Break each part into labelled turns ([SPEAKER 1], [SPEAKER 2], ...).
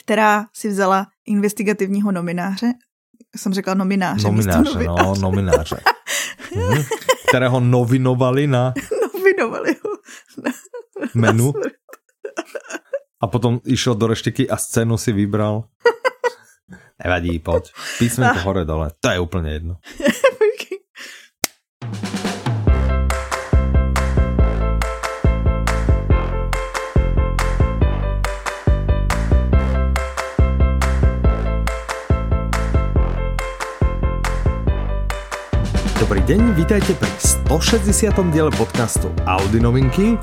[SPEAKER 1] která si vzala investigativního nomináře, jsem řekla nomináře.
[SPEAKER 2] Nomináře, no, nomináře. hm, kterého novinovali na...
[SPEAKER 1] Novinovali ho. Na,
[SPEAKER 2] menu. A potom išel do reštiky a scénu si vybral. Nevadí, poď. Písmenko hore dole. To je úplne jedno. Dobrý deň, vítajte pri 160. diele podcastu Audi novinky.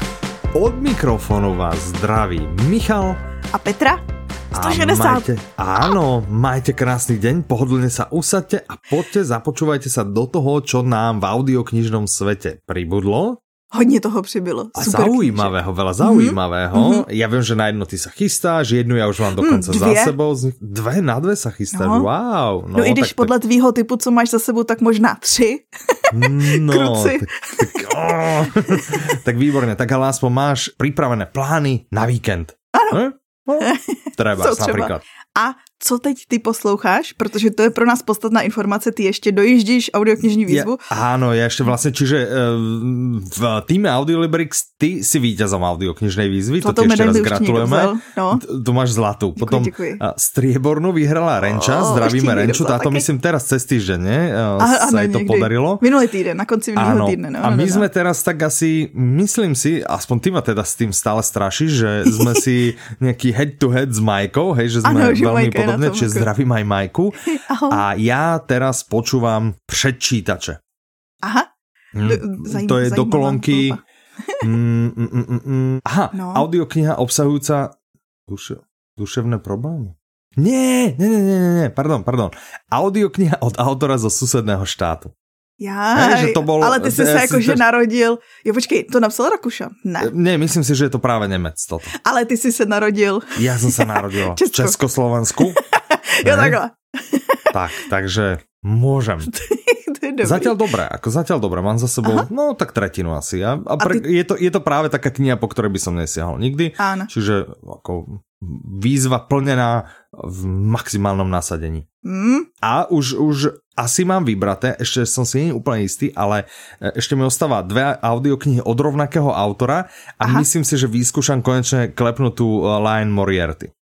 [SPEAKER 2] Od mikrofónu vás zdraví Michal
[SPEAKER 1] a Petra. 160.
[SPEAKER 2] A majte, áno, majte krásny deň, pohodlne sa usadte a poďte, započúvajte sa do toho, čo nám v audioknižnom svete pribudlo.
[SPEAKER 1] Hodně toho přibylo.
[SPEAKER 2] A Super zaujímavého, knížek. veľa zaujímavého. Mm-hmm. Ja viem, že na jedno ty sa chystáš, jednu ja už mám dokonca mm, za sebou. Dve na dve sa chystáš, no. wow.
[SPEAKER 1] No, no i když podle tak... tvýho typu, co máš za sebou, tak možná tři.
[SPEAKER 2] No, tak, tak, oh. tak výborne, tak ale aspoň máš pripravené plány na víkend.
[SPEAKER 1] Áno. Eh?
[SPEAKER 2] No, treba, napríklad.
[SPEAKER 1] A co teď ty posloucháš, protože to je pro nás podstatná informace, ty ještě dojíždíš audioknižní výzvu.
[SPEAKER 2] Ja, áno, ja ešte vlastne, čiže uh, v týme Audiolibrix ty si víťazom audioknižnej výzvy, to ti ešte raz gratulujeme. No. Tu máš zlatú. Potom děkuji. striebornú vyhrala Renča, oh, zdravíme Renču, táto také? myslím teraz cez týždeň, ne? Aha, sa jej to podarilo.
[SPEAKER 1] Minulý týden, na konci minulého týdne. No,
[SPEAKER 2] a my no, sme teraz tak asi, myslím si, aspoň ty ma teda s tým stále strašíš, že sme si nejaký head to head s Majkou, hej, že sme ano, veľmi Majka podobne, čiže zdravím aj Majku. Ahoj. A ja teraz počúvam predčítače.
[SPEAKER 1] Aha.
[SPEAKER 2] Zajímavé, to je do kolonky... Mm, mm, mm, mm, mm. Aha, no. audiokniha obsahujúca duše, duševné problémy. Nie, nie, nie, nie, nie, pardon, pardon. Audiokniha od autora zo susedného štátu.
[SPEAKER 1] Já, že to bol, ale ty jsi se jakože narodil, jo počkej, to napsal Rakuša? Ne.
[SPEAKER 2] Ne, myslím si, že je to právě Němec toto.
[SPEAKER 1] Ale ty jsi se narodil.
[SPEAKER 2] Já jsem se narodil v Československu.
[SPEAKER 1] jo takhle.
[SPEAKER 2] tak, takže môžem.
[SPEAKER 1] dobrý.
[SPEAKER 2] Zatiaľ dobré, ako zatiaľ dobré. Mám za sebou, Aha. no tak tretinu asi. A, a, pre, a ty... je, to, je to práve taká kniha, po ktorej by som nesiahol nikdy.
[SPEAKER 1] Áno.
[SPEAKER 2] Čiže ako výzva plnená v maximálnom nasadení.
[SPEAKER 1] Mm.
[SPEAKER 2] A už, už asi mám vybraté, ešte som si nie úplne istý, ale e, ešte mi ostáva dve audioknihy od rovnakého autora a Aha. myslím si, že vyskúšam konečne klepnutú e, Line Moriarty.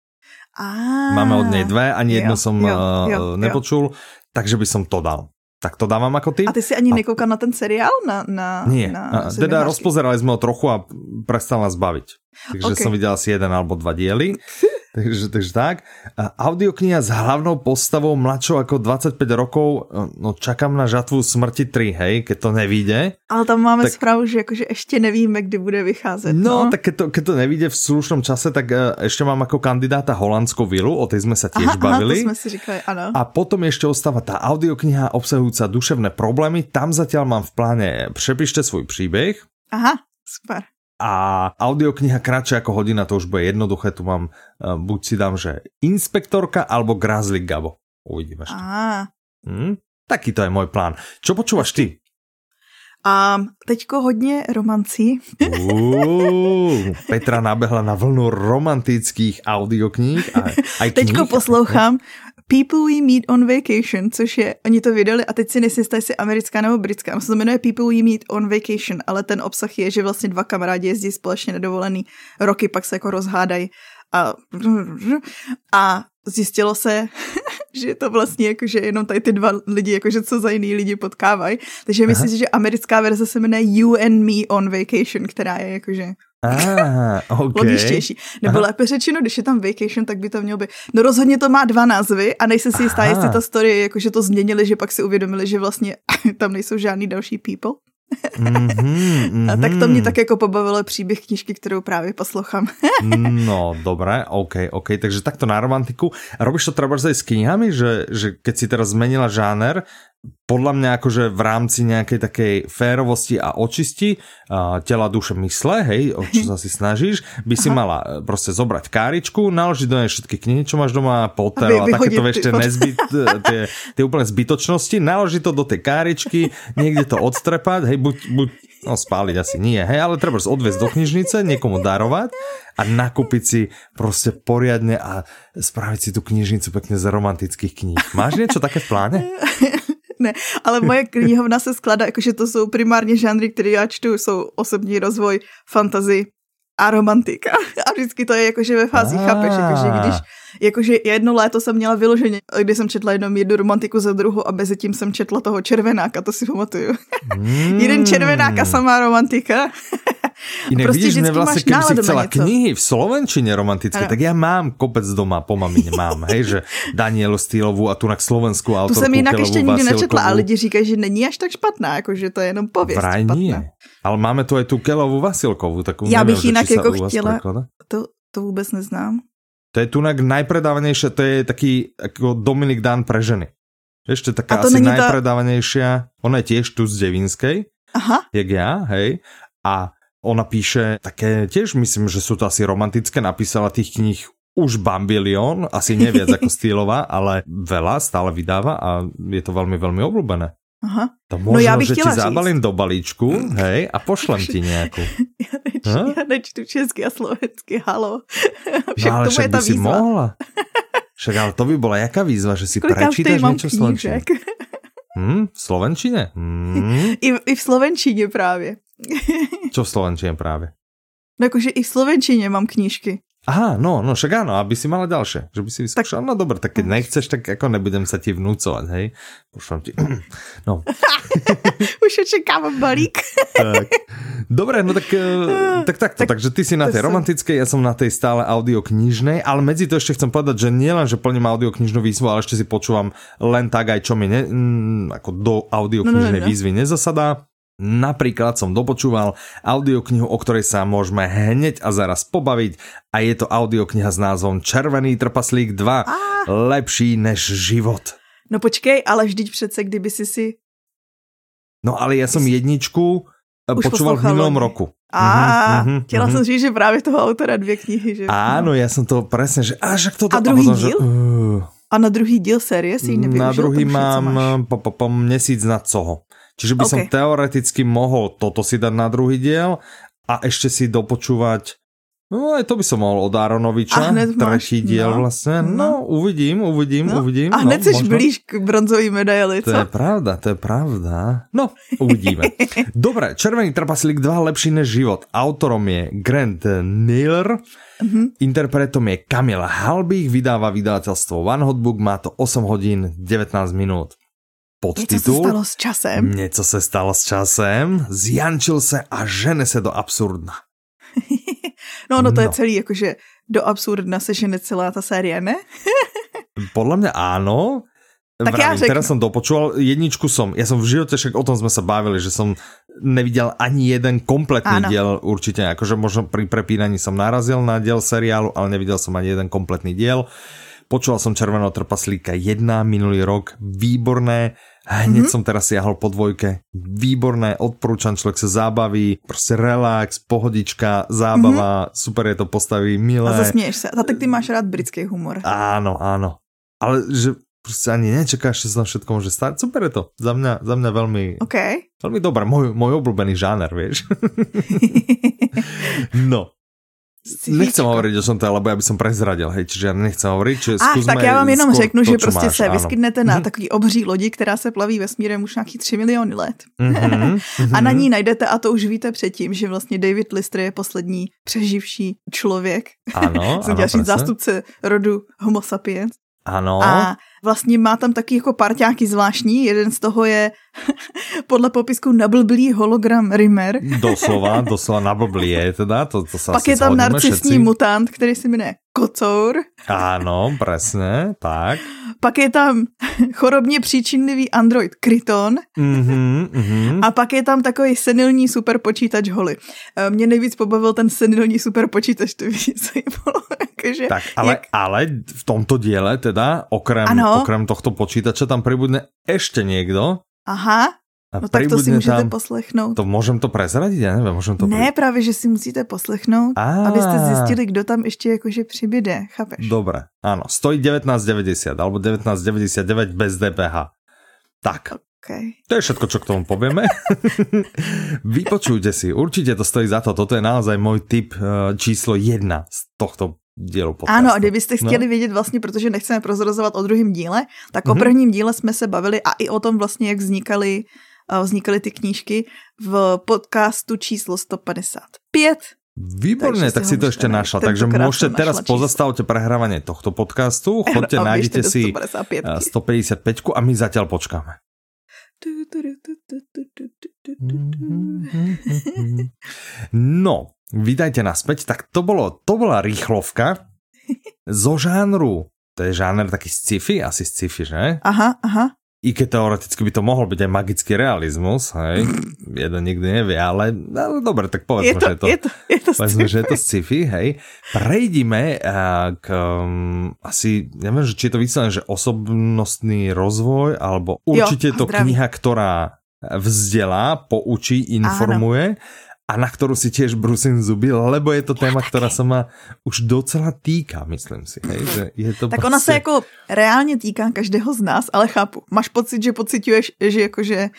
[SPEAKER 1] Á,
[SPEAKER 2] Máme od nej dve, ani jednu som jo, jo, nepočul, jo. takže by som to dal. Tak to dávam ako ty.
[SPEAKER 1] A ty si ani a... nekoukal na ten seriál? Na, na,
[SPEAKER 2] Nie,
[SPEAKER 1] na
[SPEAKER 2] teda rozpozerali sme ho trochu a prestal nás baviť. Takže okay. som videl asi jeden alebo dva diely. takže, takže tak. Audiokniha s hlavnou postavou mladšou ako 25 rokov, no čakám na žatvu smrti 3, hej, keď to nevíde.
[SPEAKER 1] Ale tam máme tak... správu, že akože ešte nevíme, kdy bude vycházet.
[SPEAKER 2] No, no? tak keď to, keď to nevíde v slušnom čase, tak uh, ešte mám ako kandidáta Holandskú vilu, o tej sme sa tiež aha, bavili.
[SPEAKER 1] Aha, to sme si říkali, áno.
[SPEAKER 2] A potom ešte ostáva tá audiokniha obsahujúca duševné problémy. Tam zatiaľ mám v pláne Přepište svoj príbeh.
[SPEAKER 1] Aha, super
[SPEAKER 2] a audiokniha kratšia ako hodina, to už bude jednoduché, tu mám, uh, buď si dám, že inspektorka alebo Grazlik Gabo. Uvidíme ešte. Hm? Taký to je môj plán. Čo počúvaš ty?
[SPEAKER 1] A teďko hodně romancí.
[SPEAKER 2] Petra nabehla na vlnu romantických audiokníh. A aj
[SPEAKER 1] teďko poslouchám People We Meet on Vacation, což je, oni to vydali a teď si nejsi jestli americká nebo britská. Ono se to jmenuje People We Meet on Vacation, ale ten obsah je, že vlastně dva kamarádi jezdí společně nedovolený roky, pak se jako rozhádají a, a zjistilo se, že je to vlastně jako, že jenom tady ty dva lidi, jakože co za jiný lidi potkávají. Takže myslím si, že americká verze se jmenuje You and Me on Vacation, která je jakože
[SPEAKER 2] Ah, okay.
[SPEAKER 1] logičtější. Nebo Aha. lépe řečeno, když je tam vacation, tak by to mělo být. No rozhodně to má dva názvy a nejsem si jistá, jestli ta story, jakože to změnili, že pak si uvědomili, že vlastně tam nejsou žádný další people.
[SPEAKER 2] mm-hmm, mm-hmm.
[SPEAKER 1] A tak to mě tak jako pobavilo příběh knižky, kterou právě poslouchám.
[SPEAKER 2] no, dobré, OK, OK, takže takto na romantiku. Robíš to třeba aj s knihami, že, že keď si teraz zmenila žáner, podľa mňa akože v rámci nejakej takej férovosti a očisti uh, tela, duše, mysle, hej, o čo sa si snažíš, by si Aha. mala e, proste zobrať káričku, naložiť do nej všetky knihy, čo máš doma, Potter a takéto ešte nezbyt, e, tie, tie úplne zbytočnosti, naložiť to do tej káričky, niekde to odstrepať, hej, buď, buď No spáliť asi nie, hej, ale treba odviesť do knižnice, niekomu darovať a nakúpiť si proste poriadne a spraviť si tú knižnicu pekne z romantických kníh. Máš niečo také v pláne?
[SPEAKER 1] ne, ale moje knihovna se skládá, jakože to jsou primárně žánry, které já čtu, jsou osobní rozvoj, fantasy a romantika. A vždycky to je jakože ve fázi, ah. chápeš, jakože když jakože jedno léto jsem měla vyloženě, kdy jsem četla jednou jednu romantiku za druhou a mezi tím jsem četla toho červenáka, to si pamatuju. Mm. Jeden červenák a samá romantika.
[SPEAKER 2] Inak prostě vidíš, mne vlastne, keby si chcela knihy v slovenčine romantické, ano. tak ja mám kopec doma po mamine, mám, hej, že Danielu Stýlovú a tu na slovenskou autorku
[SPEAKER 1] Tu jsem jinak ještě nikdy nečetla, ale lidi říkají, že není až tak špatná, jako že to je jenom pověst
[SPEAKER 2] Vraj nie. Ale máme tu aj tu Kelovú Vasilkovú, takú
[SPEAKER 1] Já bych jinak jako chtěla, to, to vůbec neznám.
[SPEAKER 2] To je tunak najpredávanejšia, to je taký ako Dominik Dan pre ženy. Ešte taká asi najpredávanejšia, to... ona je tiež tu z Devinskej, Aha. jak ja, hej, a ona píše také, tiež myslím, že sú to asi romantické, napísala tých kníh už bambilión, asi neviac ako Stýlová, ale veľa stále vydáva a je to veľmi, veľmi obľúbené. Aha. To možno, no já bych že ti zabalím do balíčku, hej, a pošlem ti nějakou.
[SPEAKER 1] Já, neč, nečtu česky a slovensky, halo.
[SPEAKER 2] Však no ale však by si mohla. Však ale to by bola jaká výzva, že si Koľka prečítaš niečo v slovenčine? Hm, v slovenčine? Hm.
[SPEAKER 1] I, I v slovenčině právě.
[SPEAKER 2] Čo v slovenčine právě?
[SPEAKER 1] No jakože i v slovenčině mám knížky.
[SPEAKER 2] Aha, no, no však áno, aby si mala ďalšie, že by si vyskúšala. No dobre, tak keď no. nechceš, tak ako nebudem sa ti vnúcovať, hej? Pošlem ti. No.
[SPEAKER 1] Už očekávam balík.
[SPEAKER 2] tak. Dobre, no tak, eh, tak takto, tak, takže ty si na tej romantickej, ja som na tej stále audioknižnej, ale medzi to ešte chcem povedať, že nielen, že plním audioknižnú výzvu, ale ešte si počúvam len tak aj čo mi ne, ako do audioknižnej no, no. no. výzvy nezasadá. Napríklad som dopočúval audioknihu, o ktorej sa môžeme hneď a zaraz pobaviť a je to audiokniha s názvom Červený trpaslík 2. Ah. Lepší než život.
[SPEAKER 1] No počkej, ale vždyť přece, kdyby si si...
[SPEAKER 2] No ale ja som jedničku eh, Už počúval v minulom roku.
[SPEAKER 1] A uh-huh, chtěla uh-huh. som říct, že právě toho autora dvě knihy. Že...
[SPEAKER 2] Áno, ja som to presne, že až ak toto...
[SPEAKER 1] A druhý a potom, díl? Že, uh, a na druhý díl série si nevyužil?
[SPEAKER 2] Na druhý mám po, po, po měsíc na coho. Čiže by okay. som teoreticky mohol toto si dať na druhý diel a ešte si dopočúvať No aj to by som mohol od Aronoviča, tretí diel no. vlastne. No, no, uvidím, uvidím, no. uvidím.
[SPEAKER 1] A hned no, blíž k bronzový medaili,
[SPEAKER 2] To je pravda, to je pravda. No, uvidíme. Dobre, Červený trpaslík 2 lepší než život. Autorom je Grant Naylor, mm-hmm. interpretom je Kamila Halbich, vydáva vydavateľstvo One Hotbook, má to 8 hodín 19 minút podtitul. Něco
[SPEAKER 1] se stalo s časem.
[SPEAKER 2] Něco se stalo s časem, zjančil se a žene se do absurdna.
[SPEAKER 1] no, no to no. je celý, jakože do absurdna se žene celá ta série, ne?
[SPEAKER 2] Podľa mňa áno. Tak Vravím, ja řeknu. teraz som dopočúval, jedničku som, ja som v živote, však o tom sme sa bavili, že som nevidel ani jeden kompletný áno. diel, určite, akože možno pri prepínaní som narazil na diel seriálu, ale nevidel som ani jeden kompletný diel. Počúval som Červeného trpaslíka 1 minulý rok, výborné, Hneď mm-hmm. som teraz siahol po dvojke. Výborné, odporúčam, človek sa zábaví, proste relax, pohodička, zábava, mm-hmm. super je to postaví, milé.
[SPEAKER 1] A zasmieš sa. A tak ty máš rád britský humor.
[SPEAKER 2] Áno, áno. Ale že proste ani nečakáš, že sa všetko môže stať. Super je to. Za mňa, za mňa veľmi,
[SPEAKER 1] okay.
[SPEAKER 2] veľmi dobré. Môj, môj obľúbený žáner, vieš. no. Nechcem hovoriť o tom, lebo ja by som prezradil, hej, čiže ja nechcem hovoriť, čiže Ach,
[SPEAKER 1] tak já vám jenom řeknu, to, že prostě máš, se áno. vyskytnete na mm-hmm. takový obří lodi, která se plaví vesmírem už nějaký 3 miliony let. Mm-hmm. a na ní najdete, a to už víte předtím, že vlastně David Lister je poslední přeživší člověk.
[SPEAKER 2] Ano,
[SPEAKER 1] ano, zástupce rodu Homo sapiens.
[SPEAKER 2] Ano.
[SPEAKER 1] A vlastně má tam taky jako parťáky zvláštní. Jeden z toho je podle popisku nablblý hologram Rimmer.
[SPEAKER 2] Doslova, doslova nablblý je teda. To, to sa
[SPEAKER 1] Pak je tam narcisní všetci. mutant, který se jmenuje Kocour.
[SPEAKER 2] Áno, presne, tak.
[SPEAKER 1] Pak je tam chorobně příčinlivý android Kryton.
[SPEAKER 2] Mm-hmm, mm-hmm.
[SPEAKER 1] A pak je tam takový senilní superpočítač Holly. E, mě nejvíc pobavil ten senilní superpočítač, to víš, co je bolo.
[SPEAKER 2] Tak, ale, jak... ale v tomto diele teda, okrem, okrem tohto počítača tam pribudne ešte niekto.
[SPEAKER 1] Aha, a no tak to si můžete tam, poslechnout.
[SPEAKER 2] To můžem to prezradit, já nevím, můžem to...
[SPEAKER 1] Ne, právě, že si musíte poslechnout, a... abyste zjistili, kdo tam ještě jakože přibyde, chápeš?
[SPEAKER 2] Dobré, ano, stojí 19,90 alebo 19,99 bez DPH. Tak,
[SPEAKER 1] Okay.
[SPEAKER 2] To je všetko, čo k tomu povieme. Vypočujte si, určite to stojí za to. Toto je naozaj môj tip eh, číslo jedna z tohto dielu podcastu.
[SPEAKER 1] Ano, a kdybyste no. chtěli no. vědět vlastně, protože nechceme prozrazovat o druhém díle, tak mm-hmm. o mhm. prvním díle jsme se bavili a i o tom vlastně, jak vznikaly, vznikaly ty knížky v podcastu číslo 155.
[SPEAKER 2] Výborne, tak si to ešte našla. Takže môžete teraz pozastavte prehrávanie tohto podcastu, chodte, nájdete si 155 a my zatiaľ počkáme. No, vítajte naspäť. Tak to, bolo, to bola rýchlovka zo žánru. To je žáner taký sci-fi, asi sci-fi, že?
[SPEAKER 1] Aha, aha
[SPEAKER 2] i keď teoreticky by to mohol byť aj magický realizmus, hej, jeden nikdy nevie, ale, ale dobre, tak povedzme, je to, že je to, je to, je to povedzme, že je to sci-fi, hej. Prejdime uh, k um, asi, neviem, že či je to vyslené, že osobnostný rozvoj, alebo určite jo, je to kniha, ktorá vzdelá, poučí, informuje. Áno a na ktorú si tiež brusím zuby, lebo je to téma, ktorá sa ma už docela týka, myslím si. Hej, že je to
[SPEAKER 1] tak proste... ona se jako reálně týká každého z nás, ale chápu. Máš pocit, že pocituješ, že jakože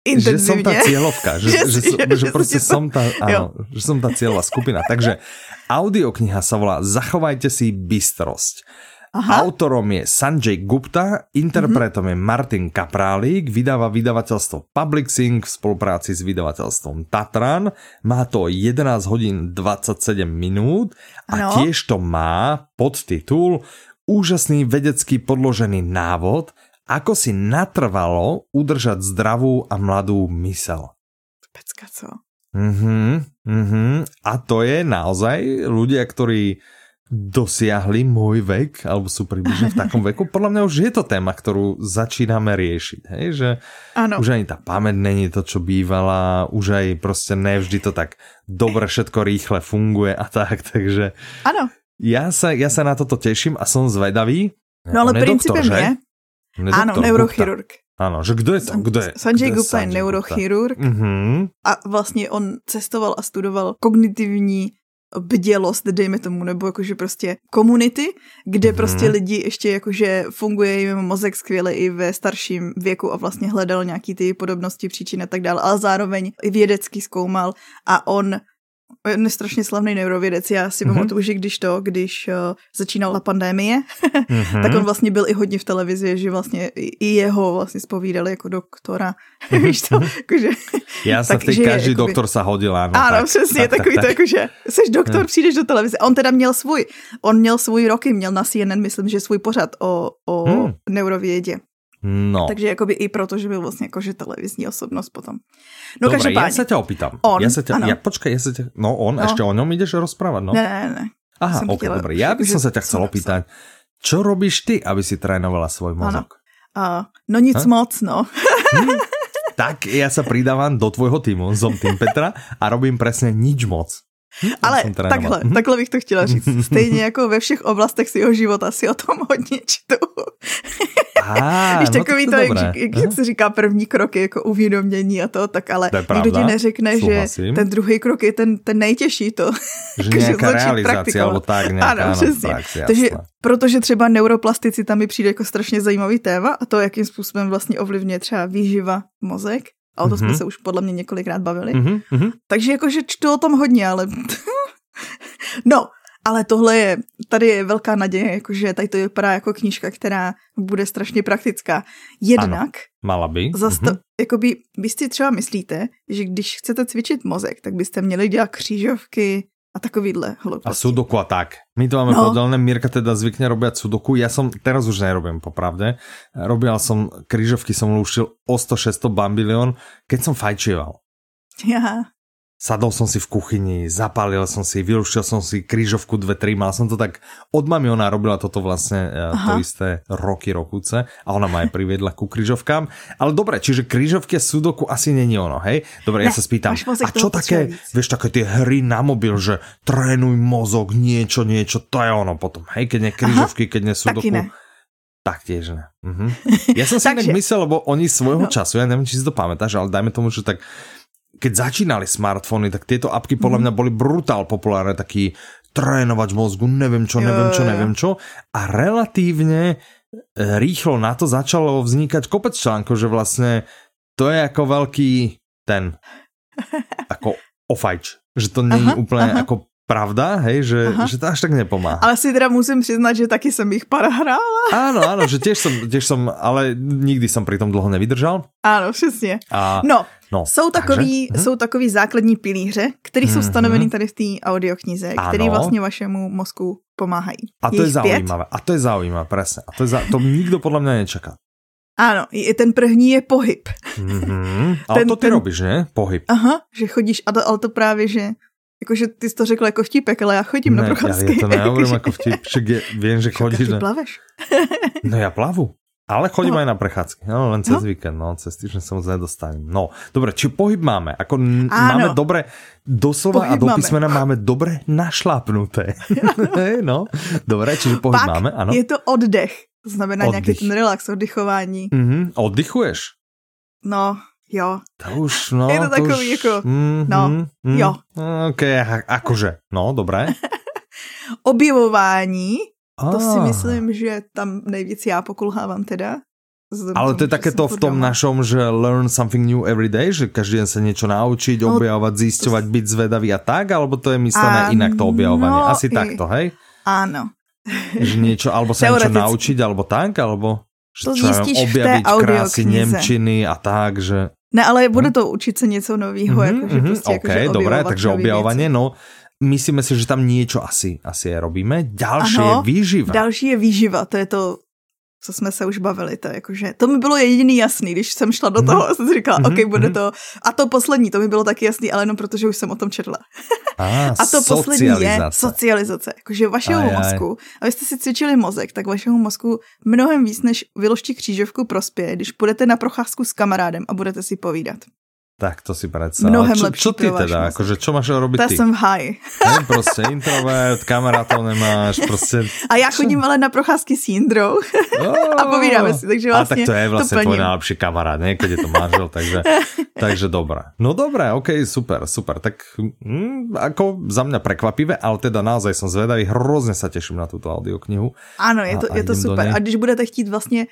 [SPEAKER 2] Že som tá cieľovka, že, že, že, že, že proste som tá, áno, že som tá cieľová skupina. Takže audiokniha sa volá Zachovajte si bystrosť. Aha. Autorom je Sanjay Gupta, interpretom mm-hmm. je Martin Kaprálík, vydáva vydavateľstvo Publixing v spolupráci s vydavateľstvom Tatran. Má to 11 hodín 27 minút a ano. tiež to má podtitul Úžasný vedecký podložený návod, ako si natrvalo udržať zdravú a mladú mysel.
[SPEAKER 1] Pecka, co?
[SPEAKER 2] Mhm, mhm. A to je naozaj ľudia, ktorí dosiahli môj vek, alebo sú približne v takom veku, podľa mňa už je to téma, ktorú začíname riešiť. Hej? Že ano. už ani tá pamäť není to, čo bývala, už aj proste nevždy to tak dobre všetko rýchle funguje a tak, takže...
[SPEAKER 1] Áno.
[SPEAKER 2] Ja sa, ja sa na toto teším a som zvedavý.
[SPEAKER 1] No ale princípem je... Áno, neurochirurg.
[SPEAKER 2] Áno, že kdo je to? Kdo je,
[SPEAKER 1] Sanjay Gupta je neurochirurg uh-huh. a vlastně on cestoval a studoval kognitivní bdělost, dejme tomu, nebo jakože prostě komunity, kde mm-hmm. prostě lidi ještě jakože funguje jim mozek skvěle i ve starším věku a vlastně hledal nějaký ty podobnosti, příčiny a tak dále, ale zároveň i vědecky zkoumal a on je strašně slavný neurovědec. Já si mm-hmm. pamatuju, že když to, když uh, začínala pandémie, mm-hmm. tak on vlastně byl i hodně v televizi, že vlastně i jeho vlastně spovídali jako doktora. Mm-hmm. Víš to? Jakože,
[SPEAKER 2] Já tak, že každý jakoby, doktor sa hodil, ano.
[SPEAKER 1] Ano, tak, přesně, tak, takový tak, to tak. jakože, jsi doktor, mm. přijdeš do televize. On teda měl svůj, on měl svůj roky, měl na CNN, myslím, že svůj pořad o, o mm. neurovědě.
[SPEAKER 2] No.
[SPEAKER 1] Takže jakoby i proto, že byl vlastně jakože televizní osobnost potom.
[SPEAKER 2] No Dobre, každopádně. ja sa ťa opýtam.
[SPEAKER 1] On,
[SPEAKER 2] ja sa ťa, ja, počkaj, ja sa ťa, no on, no. ešte o ňom ideš rozprávať, no?
[SPEAKER 1] Ne, ne, ne.
[SPEAKER 2] Aha, ok, chtěla, dobre. Ja by som sa ťa chcel opýtať, čo robíš ty, aby si trénovala svoj mozog?
[SPEAKER 1] Uh, no nic ha? moc, no.
[SPEAKER 2] hm? Tak ja sa pridávam do tvojho týmu, som tým Petra a robím presne nič moc.
[SPEAKER 1] Hm, Ale takhle, hm? takhle bych to chtěla říct. Stejně jako ve všech oblastech svého života si o tom hodně čtu.
[SPEAKER 2] Ah,
[SPEAKER 1] no takový to, to jak, jak, jak se říká první krok je jako uvědomění a to, tak ale to nikdo ti neřekne, Souhlasím. že ten druhý krok je ten, ten nejtěžší to.
[SPEAKER 2] Že nějaká realizace, alebo tak nějaká ano, přesně. Praxi,
[SPEAKER 1] Takže protože třeba neuroplasticita mi přijde jako strašně zajímavý téma a to, jakým způsobem vlastně ovlivňuje třeba výživa mozek, a o to mm-hmm. jsme mhm. se už podle mě několikrát bavili. Mm-hmm. Takže jakože čtu o tom hodně, ale... no, ale tohle je, tady je velká naděje, jakože tady to vypadá jako knížka, která bude strašně praktická. Jednak, ano,
[SPEAKER 2] mala by.
[SPEAKER 1] Zase to, mm-hmm. jakoby, vy si třeba myslíte, že když chcete cvičit mozek, tak byste měli dělat křížovky, a takovýhle hlouposti.
[SPEAKER 2] A sudoku a tak. My to máme no. podelené, Mirka teda zvykne robiať sudoku, ja som, teraz už nerobím popravde, robil som, krížovky som lúštil o 100-600 bambilión, keď som fajčieval.
[SPEAKER 1] Ja
[SPEAKER 2] sadol som si v kuchyni, zapálil som si, vyrušil som si krížovku dve, tri, mal som to tak, od mami ona robila toto vlastne e, Aha. to isté roky, rokuce a ona ma aj priviedla ku krížovkám. Ale dobre, čiže krížovky a sudoku asi není ono, hej? Dobre, ne, ja sa spýtam, a čo také, vieš, také tie hry na mobil, že trénuj mozog, niečo, niečo, to je ono potom, hej? Keď nie krížovky, keď nie sudoku. ne. Taktiež ne. Mhm. Ja som si inak myslel, lebo oni svojho no. času, ja neviem, či si to pamätáš, ale dajme tomu, že tak keď začínali smartfóny, tak tieto apky podľa mhm. mňa boli brutál populárne, taký trénovač mozgu, neviem čo, neviem čo, neviem čo. A relatívne e, rýchlo na to začalo vznikať kopec článkov, že vlastne to je ako veľký ten, ako ofajč, že to není úplne aha. ako pravda, hej, že, že to až tak nepomáha.
[SPEAKER 1] Ale si teda musím přiznat, že taky jsem ich pár hrála.
[SPEAKER 2] Áno, áno, že tiež som, tiež som, ale nikdy som pri tom dlho nevydržal.
[SPEAKER 1] Áno, přesně. A, no, no, jsou takový, takže, jsou takový základní pilíře, které jsou mhm. stanoveny tady v té audioknize, které vlastně vašemu mozku pomáhají.
[SPEAKER 2] A to je, je zaujímavé. A to je zaujímavé, presne. A to, je za, to nikto podľa mňa nečaká.
[SPEAKER 1] Áno, ten první je pohyb.
[SPEAKER 2] Mm-hmm. Ale ten, to ty ten... robíš, ne? Pohyb.
[SPEAKER 1] Aha, že chodíš, a to, ale to právě, že Jakože ty jsi to řekl jako vtipek, ale já chodím ne, na procházky.
[SPEAKER 2] Já to nehovorím jako vtip, však je, vím, že chodíš.
[SPEAKER 1] Ty plaveš?
[SPEAKER 2] no já plavu. Ale chodím no. aj na prechádzky, no, len cez no. víkend, no, cez týždeň sa moc nedostanem. No, dobre, či pohyb máme, ako Áno. máme dobre, doslova pohyb a do písmena máme. máme dobre našlápnuté. no, dobre, čiže pohyb
[SPEAKER 1] Pak
[SPEAKER 2] máme, ano.
[SPEAKER 1] je to oddech, to znamená Oddych. nějaký ten relax, oddychování.
[SPEAKER 2] Mm-hmm. Oddychuješ?
[SPEAKER 1] No, Jo.
[SPEAKER 2] To už, no.
[SPEAKER 1] Je to, to takový už... jako, mm, no, mm, jo.
[SPEAKER 2] Ok, akože, no, dobré.
[SPEAKER 1] Objevování, ah. to si myslím, že tam nejvíc já pokulhávám teda.
[SPEAKER 2] Ale to je také to v tom doma. našom, že learn something new every day, že každý deň sa niečo naučiť, no, objavovať, zisťovať, byť zvedavý a tak, alebo to je myslené inak to objavovanie? No, Asi i... takto, hej?
[SPEAKER 1] Áno.
[SPEAKER 2] Že niečo, alebo sa niečo naučiť, alebo tak, alebo
[SPEAKER 1] to zistíš objaviť v té krásy
[SPEAKER 2] Nemčiny a tak, že...
[SPEAKER 1] Ne, ale bude to učit se něco nového. Mm-hmm, jako, že prostě,
[SPEAKER 2] OK, jako, dobré, takže objavovanie, no. Myslíme si, že tam niečo asi, asi robíme. Ďalšie ano, je výživa.
[SPEAKER 1] Další je výživa, to je to co jsme se už bavili, to jakože, to mi bylo jediný jasný, když jsem šla do mhm. toho a jsem si říkala, mm-hmm. OK, bude mhm. to, a to poslední, to mi bylo taky jasný, ale jenom protože už jsem o tom četla.
[SPEAKER 2] Ah,
[SPEAKER 1] a to poslední je socializace, jakože vašeho aj, mozku, abyste si cvičili mozek, tak vašeho mozku mnohem víc než vyložti křížovku prospěje, když půjdete na procházku s kamarádem a budete si povídat.
[SPEAKER 2] Tak to si predstav.
[SPEAKER 1] Mnohem
[SPEAKER 2] čo, čo ty teda? Akože, čo máš robiť ty?
[SPEAKER 1] som high.
[SPEAKER 2] Hej, proste introvert, kamarátov nemáš, proste...
[SPEAKER 1] A ja chodím ale na procházky s Jindrou oh, a povídáme si, takže vlastne
[SPEAKER 2] A tak to je vlastne to tvoj najlepší kamarát, nie? Keď je to manžel, takže, takže dobré. No dobré, ok, super, super. Tak hm, ako za mňa prekvapivé, ale teda naozaj som zvedavý, hrozne sa teším na túto audioknihu.
[SPEAKER 1] Áno, je to, a, je to super. A když budete chtít vlastně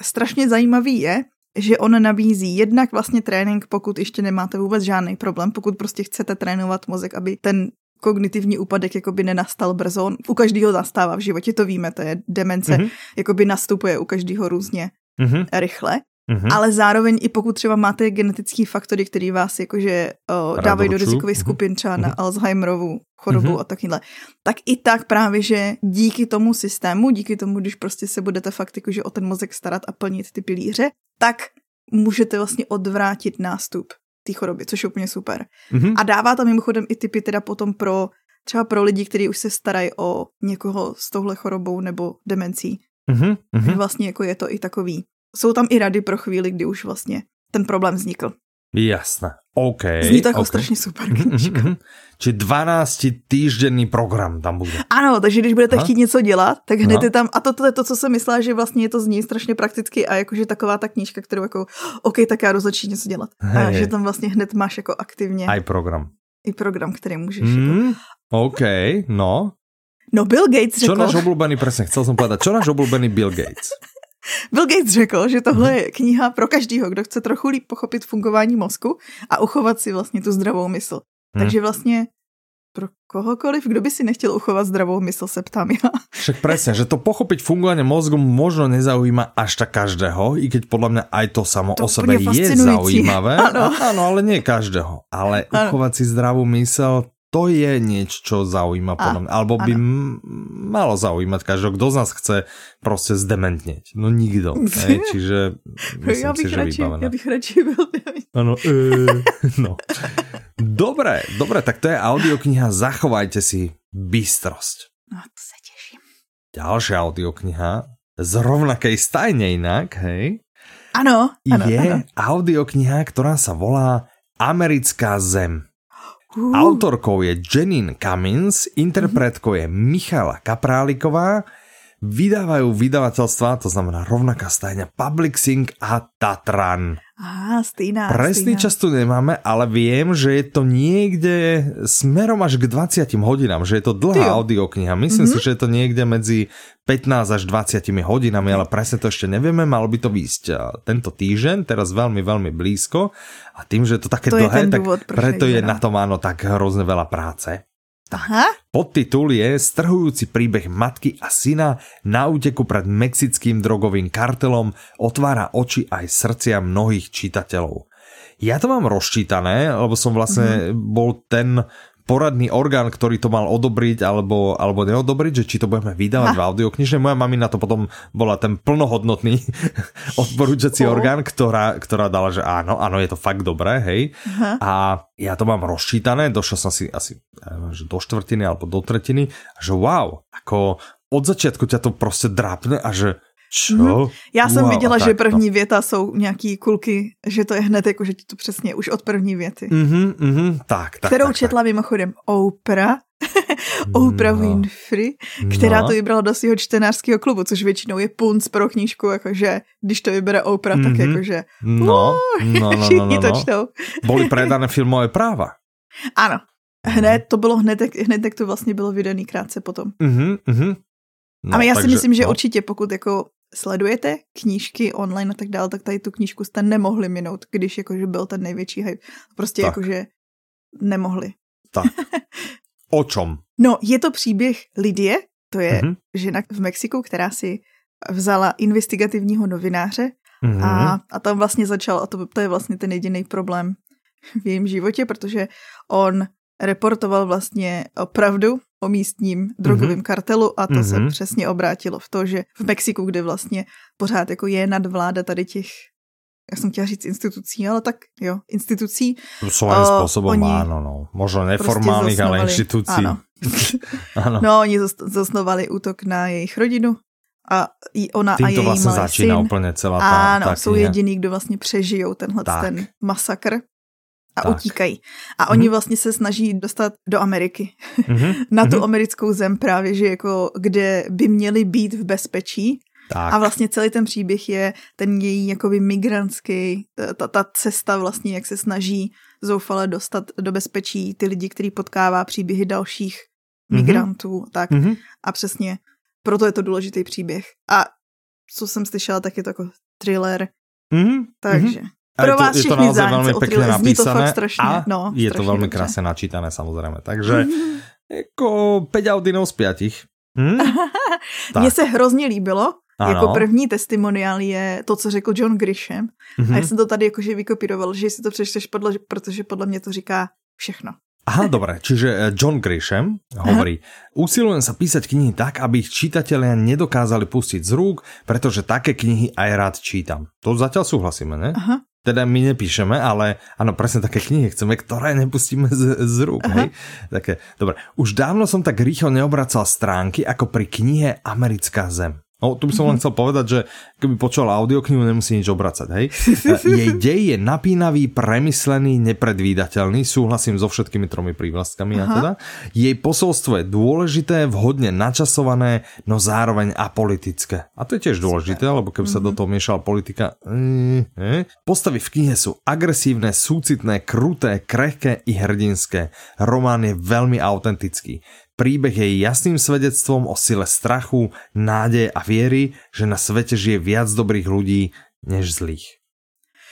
[SPEAKER 1] strašně zajímavý je, že on nabízí jednak vlastně trénink, pokud ještě nemáte vůbec žádný problém, pokud prostě chcete trénovat mozek, aby ten kognitivní úpadek jakoby nenastal brzo. U každého nastává v životě, to víme, to je demence, mm-hmm. jakoby nastupuje u každého různě mm-hmm. rychle. Mm-hmm. Ale zároveň i pokud třeba máte genetický faktory, který vás jakože uh, dávají do rizikových mm-hmm. skupin třeba mm-hmm. na Alzheimerovu chorobu mm-hmm. a takhle, tak i tak právě, že díky tomu systému, díky tomu, když prostě se budete fakt jakože o ten mozek starat a plnit ty pilíře, tak můžete vlastně odvrátit nástup té choroby, což je úplně super. Mm-hmm. A dává tam mimochodem i typy teda potom pro třeba pro lidi, kteří už se starají o někoho s touhle chorobou nebo demencí. Mm-hmm. Vlastně jako je to i takový jsou tam i rady pro chvíli, kdy už vlastně ten problém vznikl.
[SPEAKER 2] Jasné, OK.
[SPEAKER 1] Zní to jako okay. strašně super mhm, knižka. Mm-hmm.
[SPEAKER 2] Či 12 týždenný program tam bude.
[SPEAKER 1] Ano, takže když budete Aha. chtít něco dělat, tak hned je tam, a to, to je to, co jsem myslela, že vlastně je to zní strašně prakticky a jakože taková ta knížka, kterou jako, OK, tak já rozhodčí něco dělat. Hey. A že tam vlastně hned máš jako aktivně.
[SPEAKER 2] Aj program.
[SPEAKER 1] I program, který můžeš.
[SPEAKER 2] Mm, jako... OK, no.
[SPEAKER 1] No Bill Gates řekl...
[SPEAKER 2] Čo náš obľúbený, presne, chcel som povedať, čo náš obľúbený Bill Gates?
[SPEAKER 1] Bill Gates řekl, že tohle je kniha pro každého, kdo chce trochu líp pochopit fungování mozku a uchovat si vlastně tu zdravou mysl. Hmm. Takže vlastně pro kohokoliv, kdo by si nechtěl uchovat zdravou mysl, se ptám já.
[SPEAKER 2] Však presne, že to pochopiť fungovanie mozgu možno nezaujíma až tak každého, i keď podľa mňa aj to samo to o sebe je zaujímavé. Áno, ale nie každého. Ale ano. uchovať si zdravú mysel, to je niečo, čo zaujíma podľa mňa. Alebo by m- malo zaujímať každého, kto z nás chce proste zdementneť. No nikto. Hej, čiže myslím ja si, že radši, vybavené.
[SPEAKER 1] Ja bych radši byl.
[SPEAKER 2] Ano, e, no. Dobre, dobre, tak to je audiokniha Zachovajte si bystrosť.
[SPEAKER 1] No, to sa teším.
[SPEAKER 2] Ďalšia audiokniha z rovnakej stajne inak, hej?
[SPEAKER 1] Áno,
[SPEAKER 2] Je ano. audiokniha, ktorá sa volá Americká zem. Autorkou je Janine Cummins, interpretkou je Michala Kapráliková, vydávajú vydavateľstva, to znamená rovnaká stajňa Public Sync a Tatran.
[SPEAKER 1] Aha, stejná.
[SPEAKER 2] Presný
[SPEAKER 1] stejná.
[SPEAKER 2] čas tu nemáme, ale viem, že je to niekde smerom až k 20 hodinám, že je to dlhá audiokniha. Myslím mm-hmm. si, že je to niekde medzi 15 až 20 hodinami, ale presne to ešte nevieme. Malo by to výjsť tento týždeň, teraz veľmi, veľmi blízko. A tým, že je to také
[SPEAKER 1] to
[SPEAKER 2] dlhé, tak preto je na tom áno tak hrozne veľa práce.
[SPEAKER 1] Aha.
[SPEAKER 2] Podtitul je Strhujúci príbeh matky a syna na úteku pred mexickým drogovým kartelom otvára oči aj srdcia mnohých čitateľov. Ja to mám rozčítané, lebo som vlastne mm-hmm. bol ten poradný orgán, ktorý to mal odobriť alebo, alebo neodobriť, že či to budeme vydávať ha. v audioknižne. Moja mamina to potom bola ten plnohodnotný odporúčací orgán, ktorá, ktorá dala, že áno, áno, je to fakt dobré, hej. Ha. A ja to mám rozčítané, došiel som si asi že do štvrtiny alebo do tretiny, že wow, ako od začiatku ťa to prostě drápne a že čo? Mm-hmm.
[SPEAKER 1] Já jsem wow, viděla, že první no. věta jsou nějaký kulky, že to je hned jako, že ti to přesně už od první věty.
[SPEAKER 2] Mm-hmm, mm-hmm, tak, tak,
[SPEAKER 1] Kterou
[SPEAKER 2] tak,
[SPEAKER 1] četla tak. mimochodem Oprah, Oprah no. Winfrey, která no. to vybrala do svého čtenářského klubu, což většinou je punc pro knížku, jakože když to vybere Oprah, mm-hmm. tak mhm. jakože
[SPEAKER 2] no, no, no,
[SPEAKER 1] všichni
[SPEAKER 2] no, no, no.
[SPEAKER 1] to čtou.
[SPEAKER 2] Boli predané filmové práva.
[SPEAKER 1] Ano, hned, to bylo hned, hned, jak to vlastně bylo vydaný krátce potom.
[SPEAKER 2] Mm-hmm, mm-hmm.
[SPEAKER 1] No, Ale já takže, si myslím, že no. určitě pokud jako sledujete knížky online a tak dále, tak tady tu knížku jste nemohli minout, když jakože byl ten největší hype. Prostě tak. jakože nemohli.
[SPEAKER 2] Tak. O čom?
[SPEAKER 1] No, je to příběh Lidie, to je mm-hmm. žena v Mexiku, která si vzala investigativního novináře mm-hmm. a, a tam vlastně začal, a to, to je vlastně ten jediný problém v jejím životě, protože on reportoval vlastně opravdu o místním drogovém mm-hmm. kartelu a to mm-hmm. se mhm. přesně obrátilo v to, že v Mexiku, kde vlastně pořád jako je nadvláda tady těch já jsem chtěla říct institucí, ale tak jo, institucí.
[SPEAKER 2] Svojím uh, způsobem oni áno, no. Možno ale institucí.
[SPEAKER 1] Ano. ano. No, oni zasnovali útok na jejich rodinu a ona Tým a její vlastně malý syn.
[SPEAKER 2] úplně celá ta,
[SPEAKER 1] Ano,
[SPEAKER 2] ta
[SPEAKER 1] jsou jediní, kdo vlastně přežijou tenhle tak. ten masakr a tak. utíkají. A mm-hmm. oni vlastně se snaží dostat do Ameriky. Mm-hmm. na tu mm-hmm. americkou zem právě, že jako kde by měli být v bezpečí. Tak. A vlastně celý ten příběh je ten její jakoby migrantský, ta, ta cesta vlastně, jak se snaží zoufale dostat do bezpečí ty lidi, který potkává příběhy dalších mm-hmm. migrantů. Tak. Mm-hmm. A přesně proto je to důležitý příběh. A co jsem slyšela, tak je to jako thriller. Mm-hmm. Takže. Mm-hmm. Pro
[SPEAKER 2] je to,
[SPEAKER 1] vás
[SPEAKER 2] je to naozaj veľmi pekne napísané
[SPEAKER 1] to strašne,
[SPEAKER 2] a
[SPEAKER 1] no,
[SPEAKER 2] je to veľmi krásne načítané samozrejme. Takže jako 5 Audinov z 5. Hm?
[SPEAKER 1] Mně se hrozně líbilo, ano. Jako první testimoniál je to, co řekl John Grisham. Mm-hmm. A já jsem to tady jakože vykopíroval, že si to přečteš, podle, protože podle mě to říká všechno.
[SPEAKER 2] Aha, dobre, čiže eh, John Grisham hovorí, Aha. usilujem sa písať knihy tak, aby ich čitatelia nedokázali pustiť z rúk, pretože také knihy aj rád čítam. To zatiaľ súhlasíme, ne? Aha. Teda my nepíšeme, ale áno, presne také knihy chceme, ktoré nepustíme z, z rúk. Hej? Také, dobre. Už dávno som tak rýchlo neobracal stránky ako pri knihe Americká zem. No, tu by som len chcel povedať, že keby počul audioknihu, nemusí nič obracať, hej. Jej dej je napínavý, premyslený, nepredvídateľný, súhlasím so všetkými tromi prívlastkami, ja teda. Jej posolstvo je dôležité, vhodne načasované, no zároveň apolitické. A to je tiež dôležité, lebo keby sa do mhm. toho miešala politika... Mm, Postavy v knihe sú agresívne, súcitné, kruté, krehké i hrdinské. Román je veľmi autentický. Príbeh je jasným svedectvom o sile strachu, nádeje a viery, že na svete žije viac dobrých ľudí než zlých.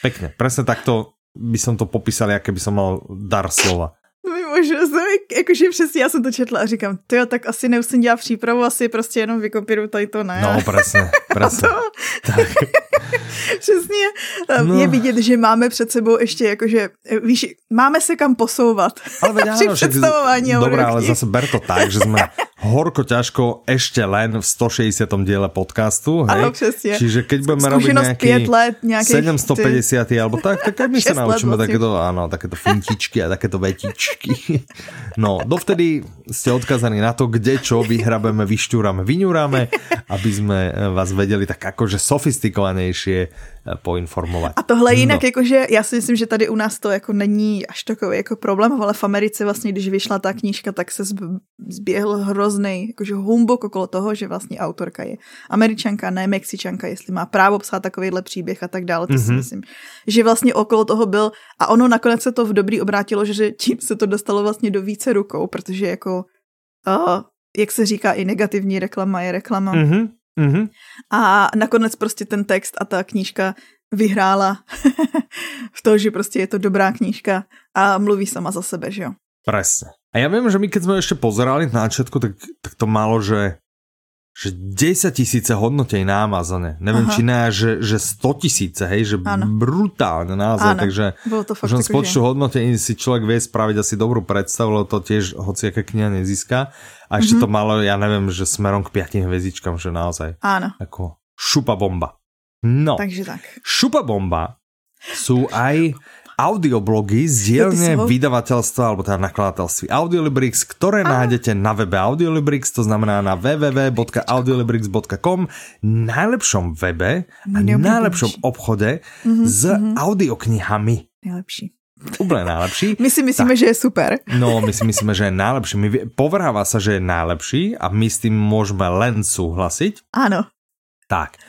[SPEAKER 2] Pekne, presne takto by som to popísal, aké by som mal dar slova.
[SPEAKER 1] Možná jakože přesně já jsem to četla a říkám, jo, tak asi nemusím dělat přípravu, asi prostě jenom vykopíruju tady to, ne?
[SPEAKER 2] No, presne, presne. to... tak.
[SPEAKER 1] Přesně. No. Je vidět, že máme před sebou ještě jakože, víš, máme se kam posouvat. Ale Při představování.
[SPEAKER 2] Dobrá, ale zase ber to tak, že jsme horko ťažko ešte len v 160. diele podcastu. Hej?
[SPEAKER 1] Áno, přesně.
[SPEAKER 2] Čiže keď budeme robiť nejaký 5 let, nejakých 750. Ty... alebo tak, tak aj my sa naučíme takéto, áno, takéto fintičky a takéto vetičky. No, dovtedy ste odkazaní na to, kde čo vyhrabeme, vyštúrame, vyňúrame, aby sme vás vedeli tak akože sofistikovanejšie poinformovat.
[SPEAKER 1] A tohle jinak, no. jakože já si myslím, že tady u nás to jako není až takový jako problém, ale v Americe vlastně, když vyšla ta knížka, tak se zběhl hroz, hrozný jakože humbuk okolo toho, že vlastně autorka je američanka, ne mexičanka, jestli má právo psát takovýhle příběh a tak dále. To mm-hmm. si mhm. myslím, že vlastně okolo toho byl a ono nakonec se to v dobrý obrátilo, že tím se to dostalo vlastně do více rukou, protože jako uh, jak se říká, i negativní reklama je reklama. Mm-hmm. Mm-hmm. A nakonec prostě ten text a ta knížka vyhrála v to, že prostě je to dobrá knížka a mluví sama za sebe, že jo.
[SPEAKER 2] Presne. A ja viem, že my keď sme ešte pozerali na začiatku, tak, tak to malo, že že 10 tisíce hodnotej na Amazone. Neviem, Aha. či ne, že, že 100 tisíce, hej, že ano. brutálne naozaj, Áno. takže
[SPEAKER 1] Bolo to fakt
[SPEAKER 2] z počtu že... hodnotení si človek vie spraviť asi dobrú predstavu, lebo to tiež hociaká kniha nezíska. A ešte mm-hmm. to malo, ja neviem, že smerom k piatým hviezdičkám, že naozaj.
[SPEAKER 1] Áno.
[SPEAKER 2] Ako šupa bomba. No.
[SPEAKER 1] Takže tak.
[SPEAKER 2] Šupa bomba sú aj audioblogy z dielne vydavateľstva alebo teda nakladateľství Audiolibrix, ktoré a... nájdete na webe Audiolibrix, to znamená na www.audiolibrix.com, najlepšom webe a najlepšom obchode mm-hmm, s mm-hmm. audioknihami.
[SPEAKER 1] Najlepší.
[SPEAKER 2] Úplne najlepší.
[SPEAKER 1] My si myslíme, tak, že je super.
[SPEAKER 2] No, my si myslíme, že je najlepší. My, povráva sa, že je najlepší a my s tým môžeme len súhlasiť.
[SPEAKER 1] Áno.
[SPEAKER 2] Tak.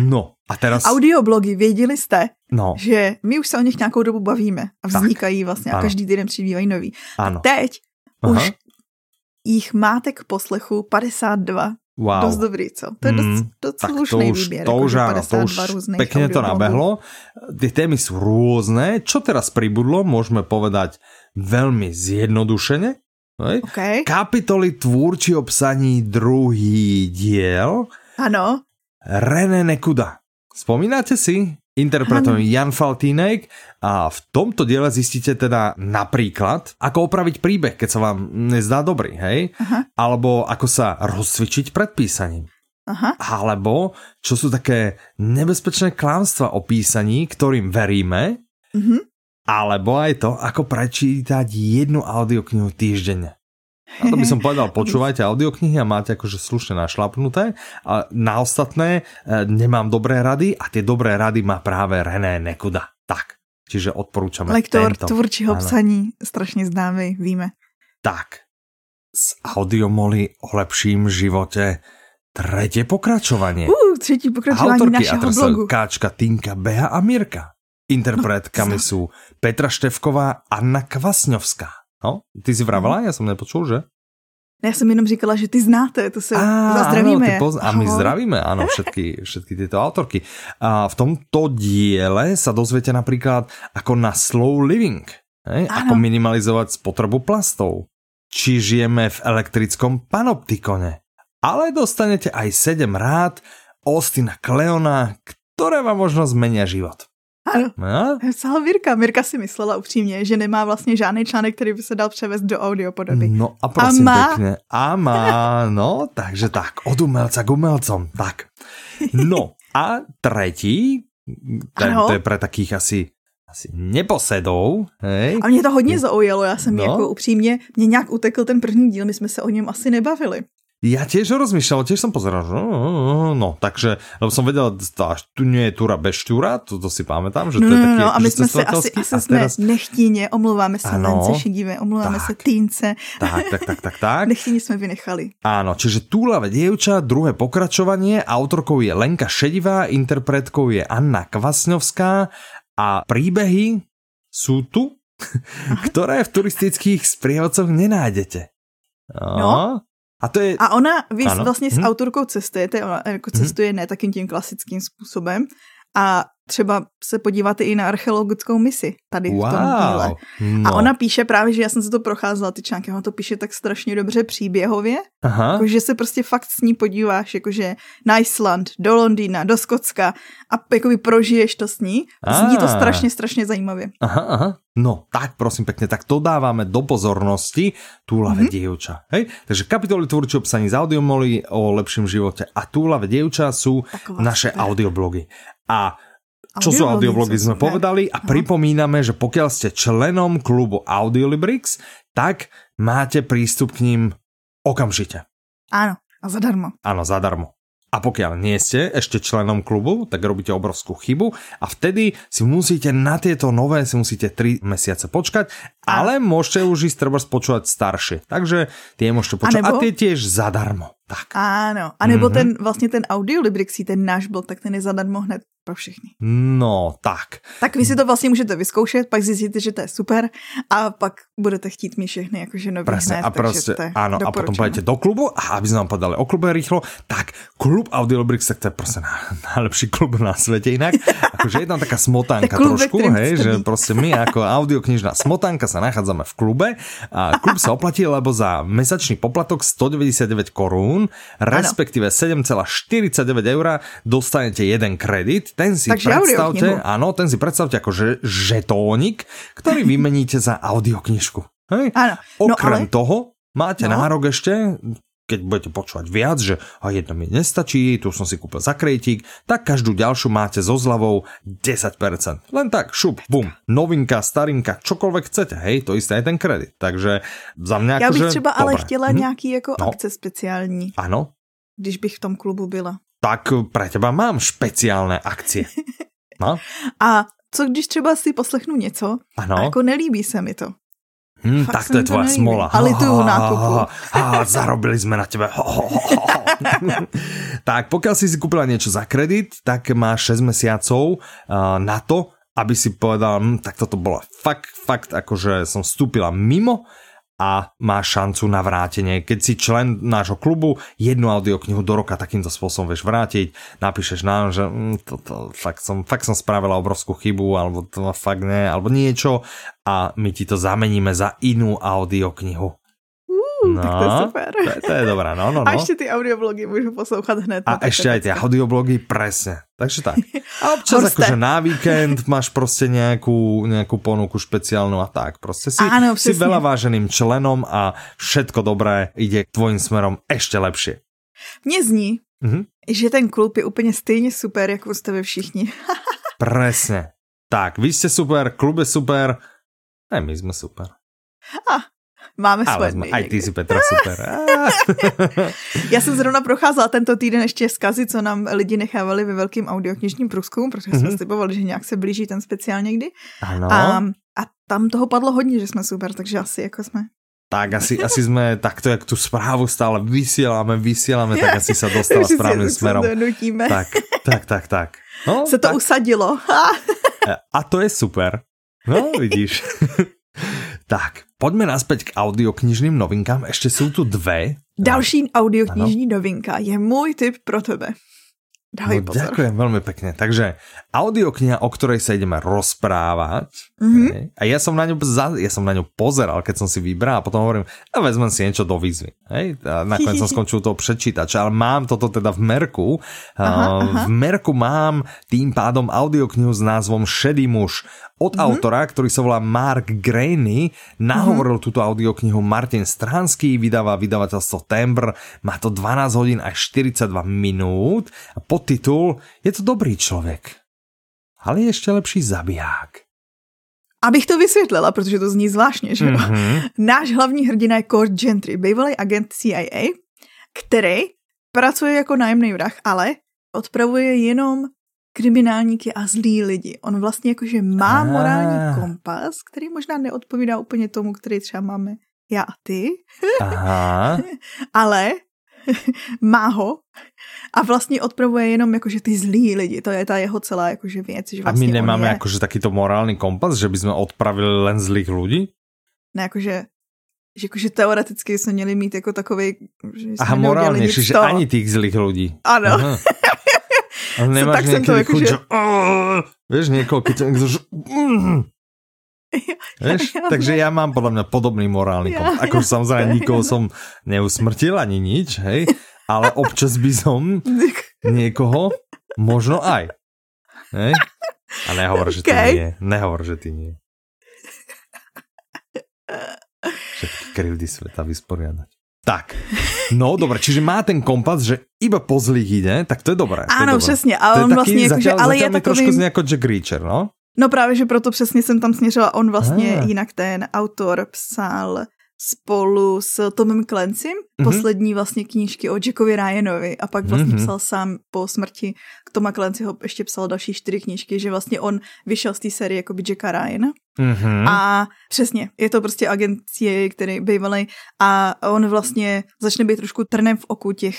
[SPEAKER 2] No, a teraz...
[SPEAKER 1] Audioblogy, věděli jste,
[SPEAKER 2] no.
[SPEAKER 1] že my už se o nich nějakou dobu bavíme a vznikají tak. vlastně a každý týden přibývají nový.
[SPEAKER 2] Ano.
[SPEAKER 1] A teď Aha. už jich máte k poslechu 52.
[SPEAKER 2] Wow.
[SPEAKER 1] Dost dobrý, co? To je dost, mm, dost tak slušný
[SPEAKER 2] to už,
[SPEAKER 1] výběr.
[SPEAKER 2] To už áno, to už pekne to nabehlo. Tie témy sú rôzne. Čo teraz pribudlo, môžeme povedať veľmi zjednodušene.
[SPEAKER 1] Okay.
[SPEAKER 2] Kapitoly tvůrčí obsaní druhý diel.
[SPEAKER 1] Ano.
[SPEAKER 2] René Nekuda. Spomínate si? Interpretujem Jan Faltínek a v tomto diele zistíte teda napríklad, ako opraviť príbeh, keď sa vám nezdá dobrý, hej? Aha. Alebo ako sa rozcvičiť pred písaním.
[SPEAKER 1] Aha.
[SPEAKER 2] Alebo čo sú také nebezpečné klamstva o písaní, ktorým veríme. Mhm. Alebo aj to, ako prečítať jednu audioknihu týždenne. A to by som povedal, počúvajte audioknihy a máte akože slušne našlapnuté. A na ostatné e, nemám dobré rady a tie dobré rady má práve René Nekuda. Tak, čiže odporúčame
[SPEAKER 1] Lektor
[SPEAKER 2] tento.
[SPEAKER 1] tvůrčího psaní, strašne známy, víme.
[SPEAKER 2] Tak, z Audiomoly o lepším živote tretie pokračovanie.
[SPEAKER 1] Uh, třetí pokračovanie Autorky našeho blogu.
[SPEAKER 2] Káčka, Tinka, Beha a Mirka. Interpretkami no, sú Petra Števková, Anna Kvasňovská. No, ty si vravala, já jsem nepočul, že?
[SPEAKER 1] Já jsem jenom říkala, že ty znáte, to se a, zdravíme. Áno,
[SPEAKER 2] pozna- a my zdravíme, áno, všetky, všetky tieto autorky. A v tomto diele sa dozviete napríklad ako na slow living, hej? ako minimalizovať spotrebu plastov, či žijeme v elektrickom panoptikone. Ale dostanete aj 7 rád Austina Kleona, ktoré vám možno zmenia život.
[SPEAKER 1] Ano. No? Psala Mirka. Mirka si myslela upřímně, že nemá vlastně žádný článek, který by se dal převést do audio podoby.
[SPEAKER 2] No a prosím a má... pekne. A má, no, takže tak, od umelca k umelcom. Tak. No a tretí, ten, to je pre takých asi asi neposedou. Hej.
[SPEAKER 1] A mě to hodně zaujalo, já jsem no. jako upřímně, mě nějak utekl ten první díl, my jsme se o něm asi nebavili.
[SPEAKER 2] Ja tiež rozmýšľal, tiež som pozeral, že no, no, no, no takže, lebo som vedel, až tu nie je Tura bez Štúra, to, to si pamätám, že
[SPEAKER 1] no,
[SPEAKER 2] to je taký
[SPEAKER 1] no, a my sme sa asi, asi sme teraz... nechtíne, omlouváme sa ano, lence šedivé, omlouváme tak, sa týnce.
[SPEAKER 2] Tak, tak, tak, tak, tak.
[SPEAKER 1] nechtíne sme vynechali.
[SPEAKER 2] Áno, čiže Túlave dievča, druhé pokračovanie, autorkou je Lenka Šedivá, interpretkou je Anna Kvasňovská a príbehy sú tu, ktoré v turistických sprievodcoch nenájdete.
[SPEAKER 1] No, a, to je... a ona, vy ano. vlastně s hm? autorkou cestujete, ona jako hm? cestuje hm? ne takým tím klasickým způsobem a třeba se podíváte i na archeologickou misi tady wow. v tom díle. No. A ona píše právě, že já jsem se to procházela, ty články, ona to píše tak strašně dobře příběhově, Aha. Jako, že se prostě fakt s ní podíváš, jakože na Island, do Londýna, do Skotska a jakoby prožiješ to s ní. Zní to strašně, strašně zajímavě.
[SPEAKER 2] Aha, aha. No, tak prosím pekne, tak to dávame do pozornosti túlave mm-hmm. dievča. Hej? Takže kapitoly tvúrčí obsaní z audiomoly o lepším živote a túlave dievča sú Taková naše super. audioblogy. A čo sú audioblogy sme povedali a pripomíname, že pokiaľ ste členom klubu Audiolibrix, tak máte prístup k ním okamžite.
[SPEAKER 1] Áno, a zadarmo.
[SPEAKER 2] Áno, zadarmo. A pokiaľ nie ste ešte členom klubu, tak robíte obrovskú chybu a vtedy si musíte na tieto nové, si musíte 3 mesiace počkať Ale môžete už ísť treba počúvať staršie. Takže tie môžete počúvať. A, nebo... a tie tiež zadarmo. Tak.
[SPEAKER 1] Ano. A nebo mm-hmm. ten vlastně ten audiolibrixí, ten náš blog, tak ten je zadarmo hned pro všechny.
[SPEAKER 2] No, tak.
[SPEAKER 1] Tak vy si to vlastně můžete vyzkoušet, pak zjistíte, že to je super a pak budete chtít mít všechny jakože nový Presne, hned,
[SPEAKER 2] a prostě, áno, a potom půjdete do klubu a aby sme vám povedali o klube rýchlo, tak klub Audiolibrix, tak to je prostě najlepší klub na svete inak. akože je tam taká smotánka klub, trošku, hej, že prostě my ako audioknižná smotánka sa nachádzame v klube a klub sa oplatí, lebo za mesačný poplatok 199 korún, respektíve 7,49 eur dostanete jeden kredit ten si Takže predstavte, áno, ten si predstavte ako že, žetónik, ktorý vymeníte za audioknižku. Hej? Áno. No, Okrem ale... toho máte no. nárok ešte, keď budete počúvať viac, že a jedno mi nestačí, tu som si kúpil za krejtík, tak každú ďalšiu máte so zľavou 10%. Len tak, šup, bum, novinka, starinka, čokoľvek chcete, hej, to isté je ten kredit. Takže za mňa
[SPEAKER 1] Já bych
[SPEAKER 2] že,
[SPEAKER 1] třeba ale chtěla hm? nějaký jako no. akce speciální.
[SPEAKER 2] Ano.
[SPEAKER 1] Když bych v tom klubu byla
[SPEAKER 2] tak pre teba mám špeciálne akcie. No?
[SPEAKER 1] A co když třeba si poslechnu něco ano? a jako nelíbí se mi to?
[SPEAKER 2] Hmm, tak to je tvoja nelíbí. smola.
[SPEAKER 1] Ale tu nákupu.
[SPEAKER 2] zarobili sme na tebe. tak pokiaľ si si kúpila niečo za kredit, tak máš 6 mesiacov uh, na to, aby si povedal, hm, tak toto bolo fakt, fakt, akože som vstúpila mimo a má šancu na vrátenie. Keď si člen nášho klubu, jednu audioknihu do roka takýmto spôsobom vieš vrátiť, napíšeš nám, že mm, to, to, fakt, som, fakt som spravila obrovskú chybu, alebo to fakt ne, alebo niečo a my ti to zameníme za inú audioknihu
[SPEAKER 1] no, tak to je super.
[SPEAKER 2] To, to je dobré, no, no, no.
[SPEAKER 1] A ešte ty audioblogy môžu poslouchat hned.
[SPEAKER 2] A ešte aj tie audioblogy, presne. Takže tak. A občas akože na víkend máš prostě nejakú, nejakú ponuku špeciálnu a tak. Prostě si, Áno, si veľa váženým členom a všetko dobré ide k tvojim smerom ešte lepšie.
[SPEAKER 1] Mně zní, mm-hmm. že ten klub je úplně stejně super, jako jste vy všichni.
[SPEAKER 2] Presne. Tak, vy ste super, klub je super, aj my sme super.
[SPEAKER 1] Ah, Máme Ale svoje
[SPEAKER 2] Aj ty si Petra super.
[SPEAKER 1] Já jsem zrovna procházela tento týden ještě zkazy, co nám lidi nechávali ve velkým audioknižním průzkumu, protože mm-hmm. jsme mhm. slibovali, že nějak se blíží ten speciál někdy.
[SPEAKER 2] Ano.
[SPEAKER 1] A, a tam toho padlo hodně, že jsme super, takže asi jako jsme
[SPEAKER 2] tak asi, asi jsme takto, jak tu správu stále vysielame, vysielame, tak asi sa dostala správnym smerom. Tak, tak, tak, tak.
[SPEAKER 1] No, se to tak. usadilo.
[SPEAKER 2] a to je super. No, vidíš. tak, Poďme naspäť k audioknižným novinkám. Ešte sú tu dve.
[SPEAKER 1] Další audioknižní ano. novinka je môj tip pro tebe. Daj no, pozor.
[SPEAKER 2] Ďakujem veľmi pekne. Takže audiokniha, o ktorej sa ideme rozprávať. Mm-hmm. Hej, a ja som, na ňu, ja som na ňu pozeral, keď som si vybral a potom hovorím, a vezmem si niečo do výzvy. Hej, a nakoniec som skončil toho prečítača, ale mám toto teda v Merku. Aha, aha. V Merku mám tým pádom audioknihu s názvom Šedý muž od mm-hmm. autora, ktorý sa volá Mark Graney, nahovoril mm-hmm. túto audioknihu Martin Stranský, vydáva vydavateľstvo Tembr, má to 12 hodín až 42 minút a podtitul Je to dobrý človek, ale je ešte lepší zabiják.
[SPEAKER 1] Abych to vysvětlila, protože to zní zvláštně, že mm-hmm. Náš hlavní hrdina je Cord Gentry, bývalý agent CIA, který pracuje jako nájemný vrah, ale odpravuje jenom kriminálníky a zlí lidi. On vlastně jakože má ah. morální kompas, který možná neodpovídá úplně tomu, který třeba máme já a ty. Aha. Ale má ho a vlastně odpravuje jenom jakože ty zlí lidi. To je ta jeho celá jakože věc. Že
[SPEAKER 2] vlastně a my nemáme je... jakože takýto morální kompas, že bychom odpravili len zlých lidí?
[SPEAKER 1] Ne, jakože že jakože teoreticky jsme měli mít jako takový, že
[SPEAKER 2] Aha, morálně, že ani těch zlých lidí.
[SPEAKER 1] Ano.
[SPEAKER 2] Ale nemáš tak niekedy chuť, že... Vieš, že... Vieš? Takže ja mám podľa mňa podobný morálny kompas. Ako samozrejme nikoho som neusmrtil ani nič, hej, ale občas by som niekoho možno aj. Hej? A nehovor, že okay. ty nie. Nehovor, že ty nie. Všetky krivdy sveta vysporiadať. Tak, no dobre, čiže má ten kompas, že iba po zlých ide, tak to je dobré.
[SPEAKER 1] Áno, přesně, ale on vlastně,
[SPEAKER 2] zatiaľ,
[SPEAKER 1] že, ale
[SPEAKER 2] je takový... trošku zní jako Jack Reacher, no?
[SPEAKER 1] No právě, že proto přesně jsem tam směřila, on vlastně ah. jinak ten autor psal spolu s Tomem Clancy, mm-hmm. poslední vlastně knížky o Jackovi Ryanovi a pak vlastně mm-hmm. psal sám po smrti k Toma Clancyho ještě psal další čtyři knížky, že vlastně on vyšel z té série jako by Jacka Ryana. Mm-hmm. A přesně, je to prostě agent CIA, který bývalý a on vlastně začne být trošku trnem v oku těch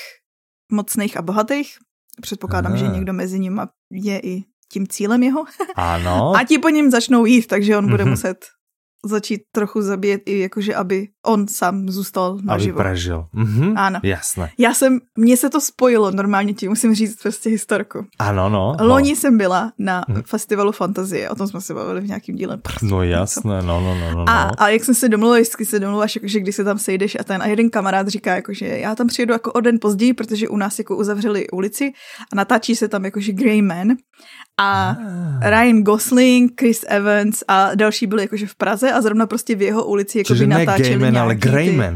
[SPEAKER 1] mocných a bohatých. Předpokládám, Aha. že někdo mezi nimi je i tím cílem jeho.
[SPEAKER 2] Ano.
[SPEAKER 1] A ti po něm začnou jít, takže on bude mm-hmm. muset začít trochu zabíjet i jakože, aby on sám zůstal naživo.
[SPEAKER 2] Aby prežil. Mhm.
[SPEAKER 1] Ano.
[SPEAKER 2] Jasné.
[SPEAKER 1] Já jsem, mně se to spojilo normálně ti musím říct prostě historku.
[SPEAKER 2] Ano, no.
[SPEAKER 1] Loni no. jsem byla na mhm. festivalu Fantazie, o tom jsme se bavili v nějakým díle.
[SPEAKER 2] No jasné, no, no, no, no.
[SPEAKER 1] A, a jak jsem se domluvila, vždycky se domluváš, jakože když se tam sejdeš a ten a jeden kamarád říká, jakože já tam přijedu jako o den později, protože u nás jako uzavřeli ulici a natáčí se tam jakože Greyman a ah. Ryan Gosling, Chris Evans a další byli jakože v Praze a zrovna prostě v jeho ulici jako by natáčeli
[SPEAKER 2] Gayman, ale Greyman.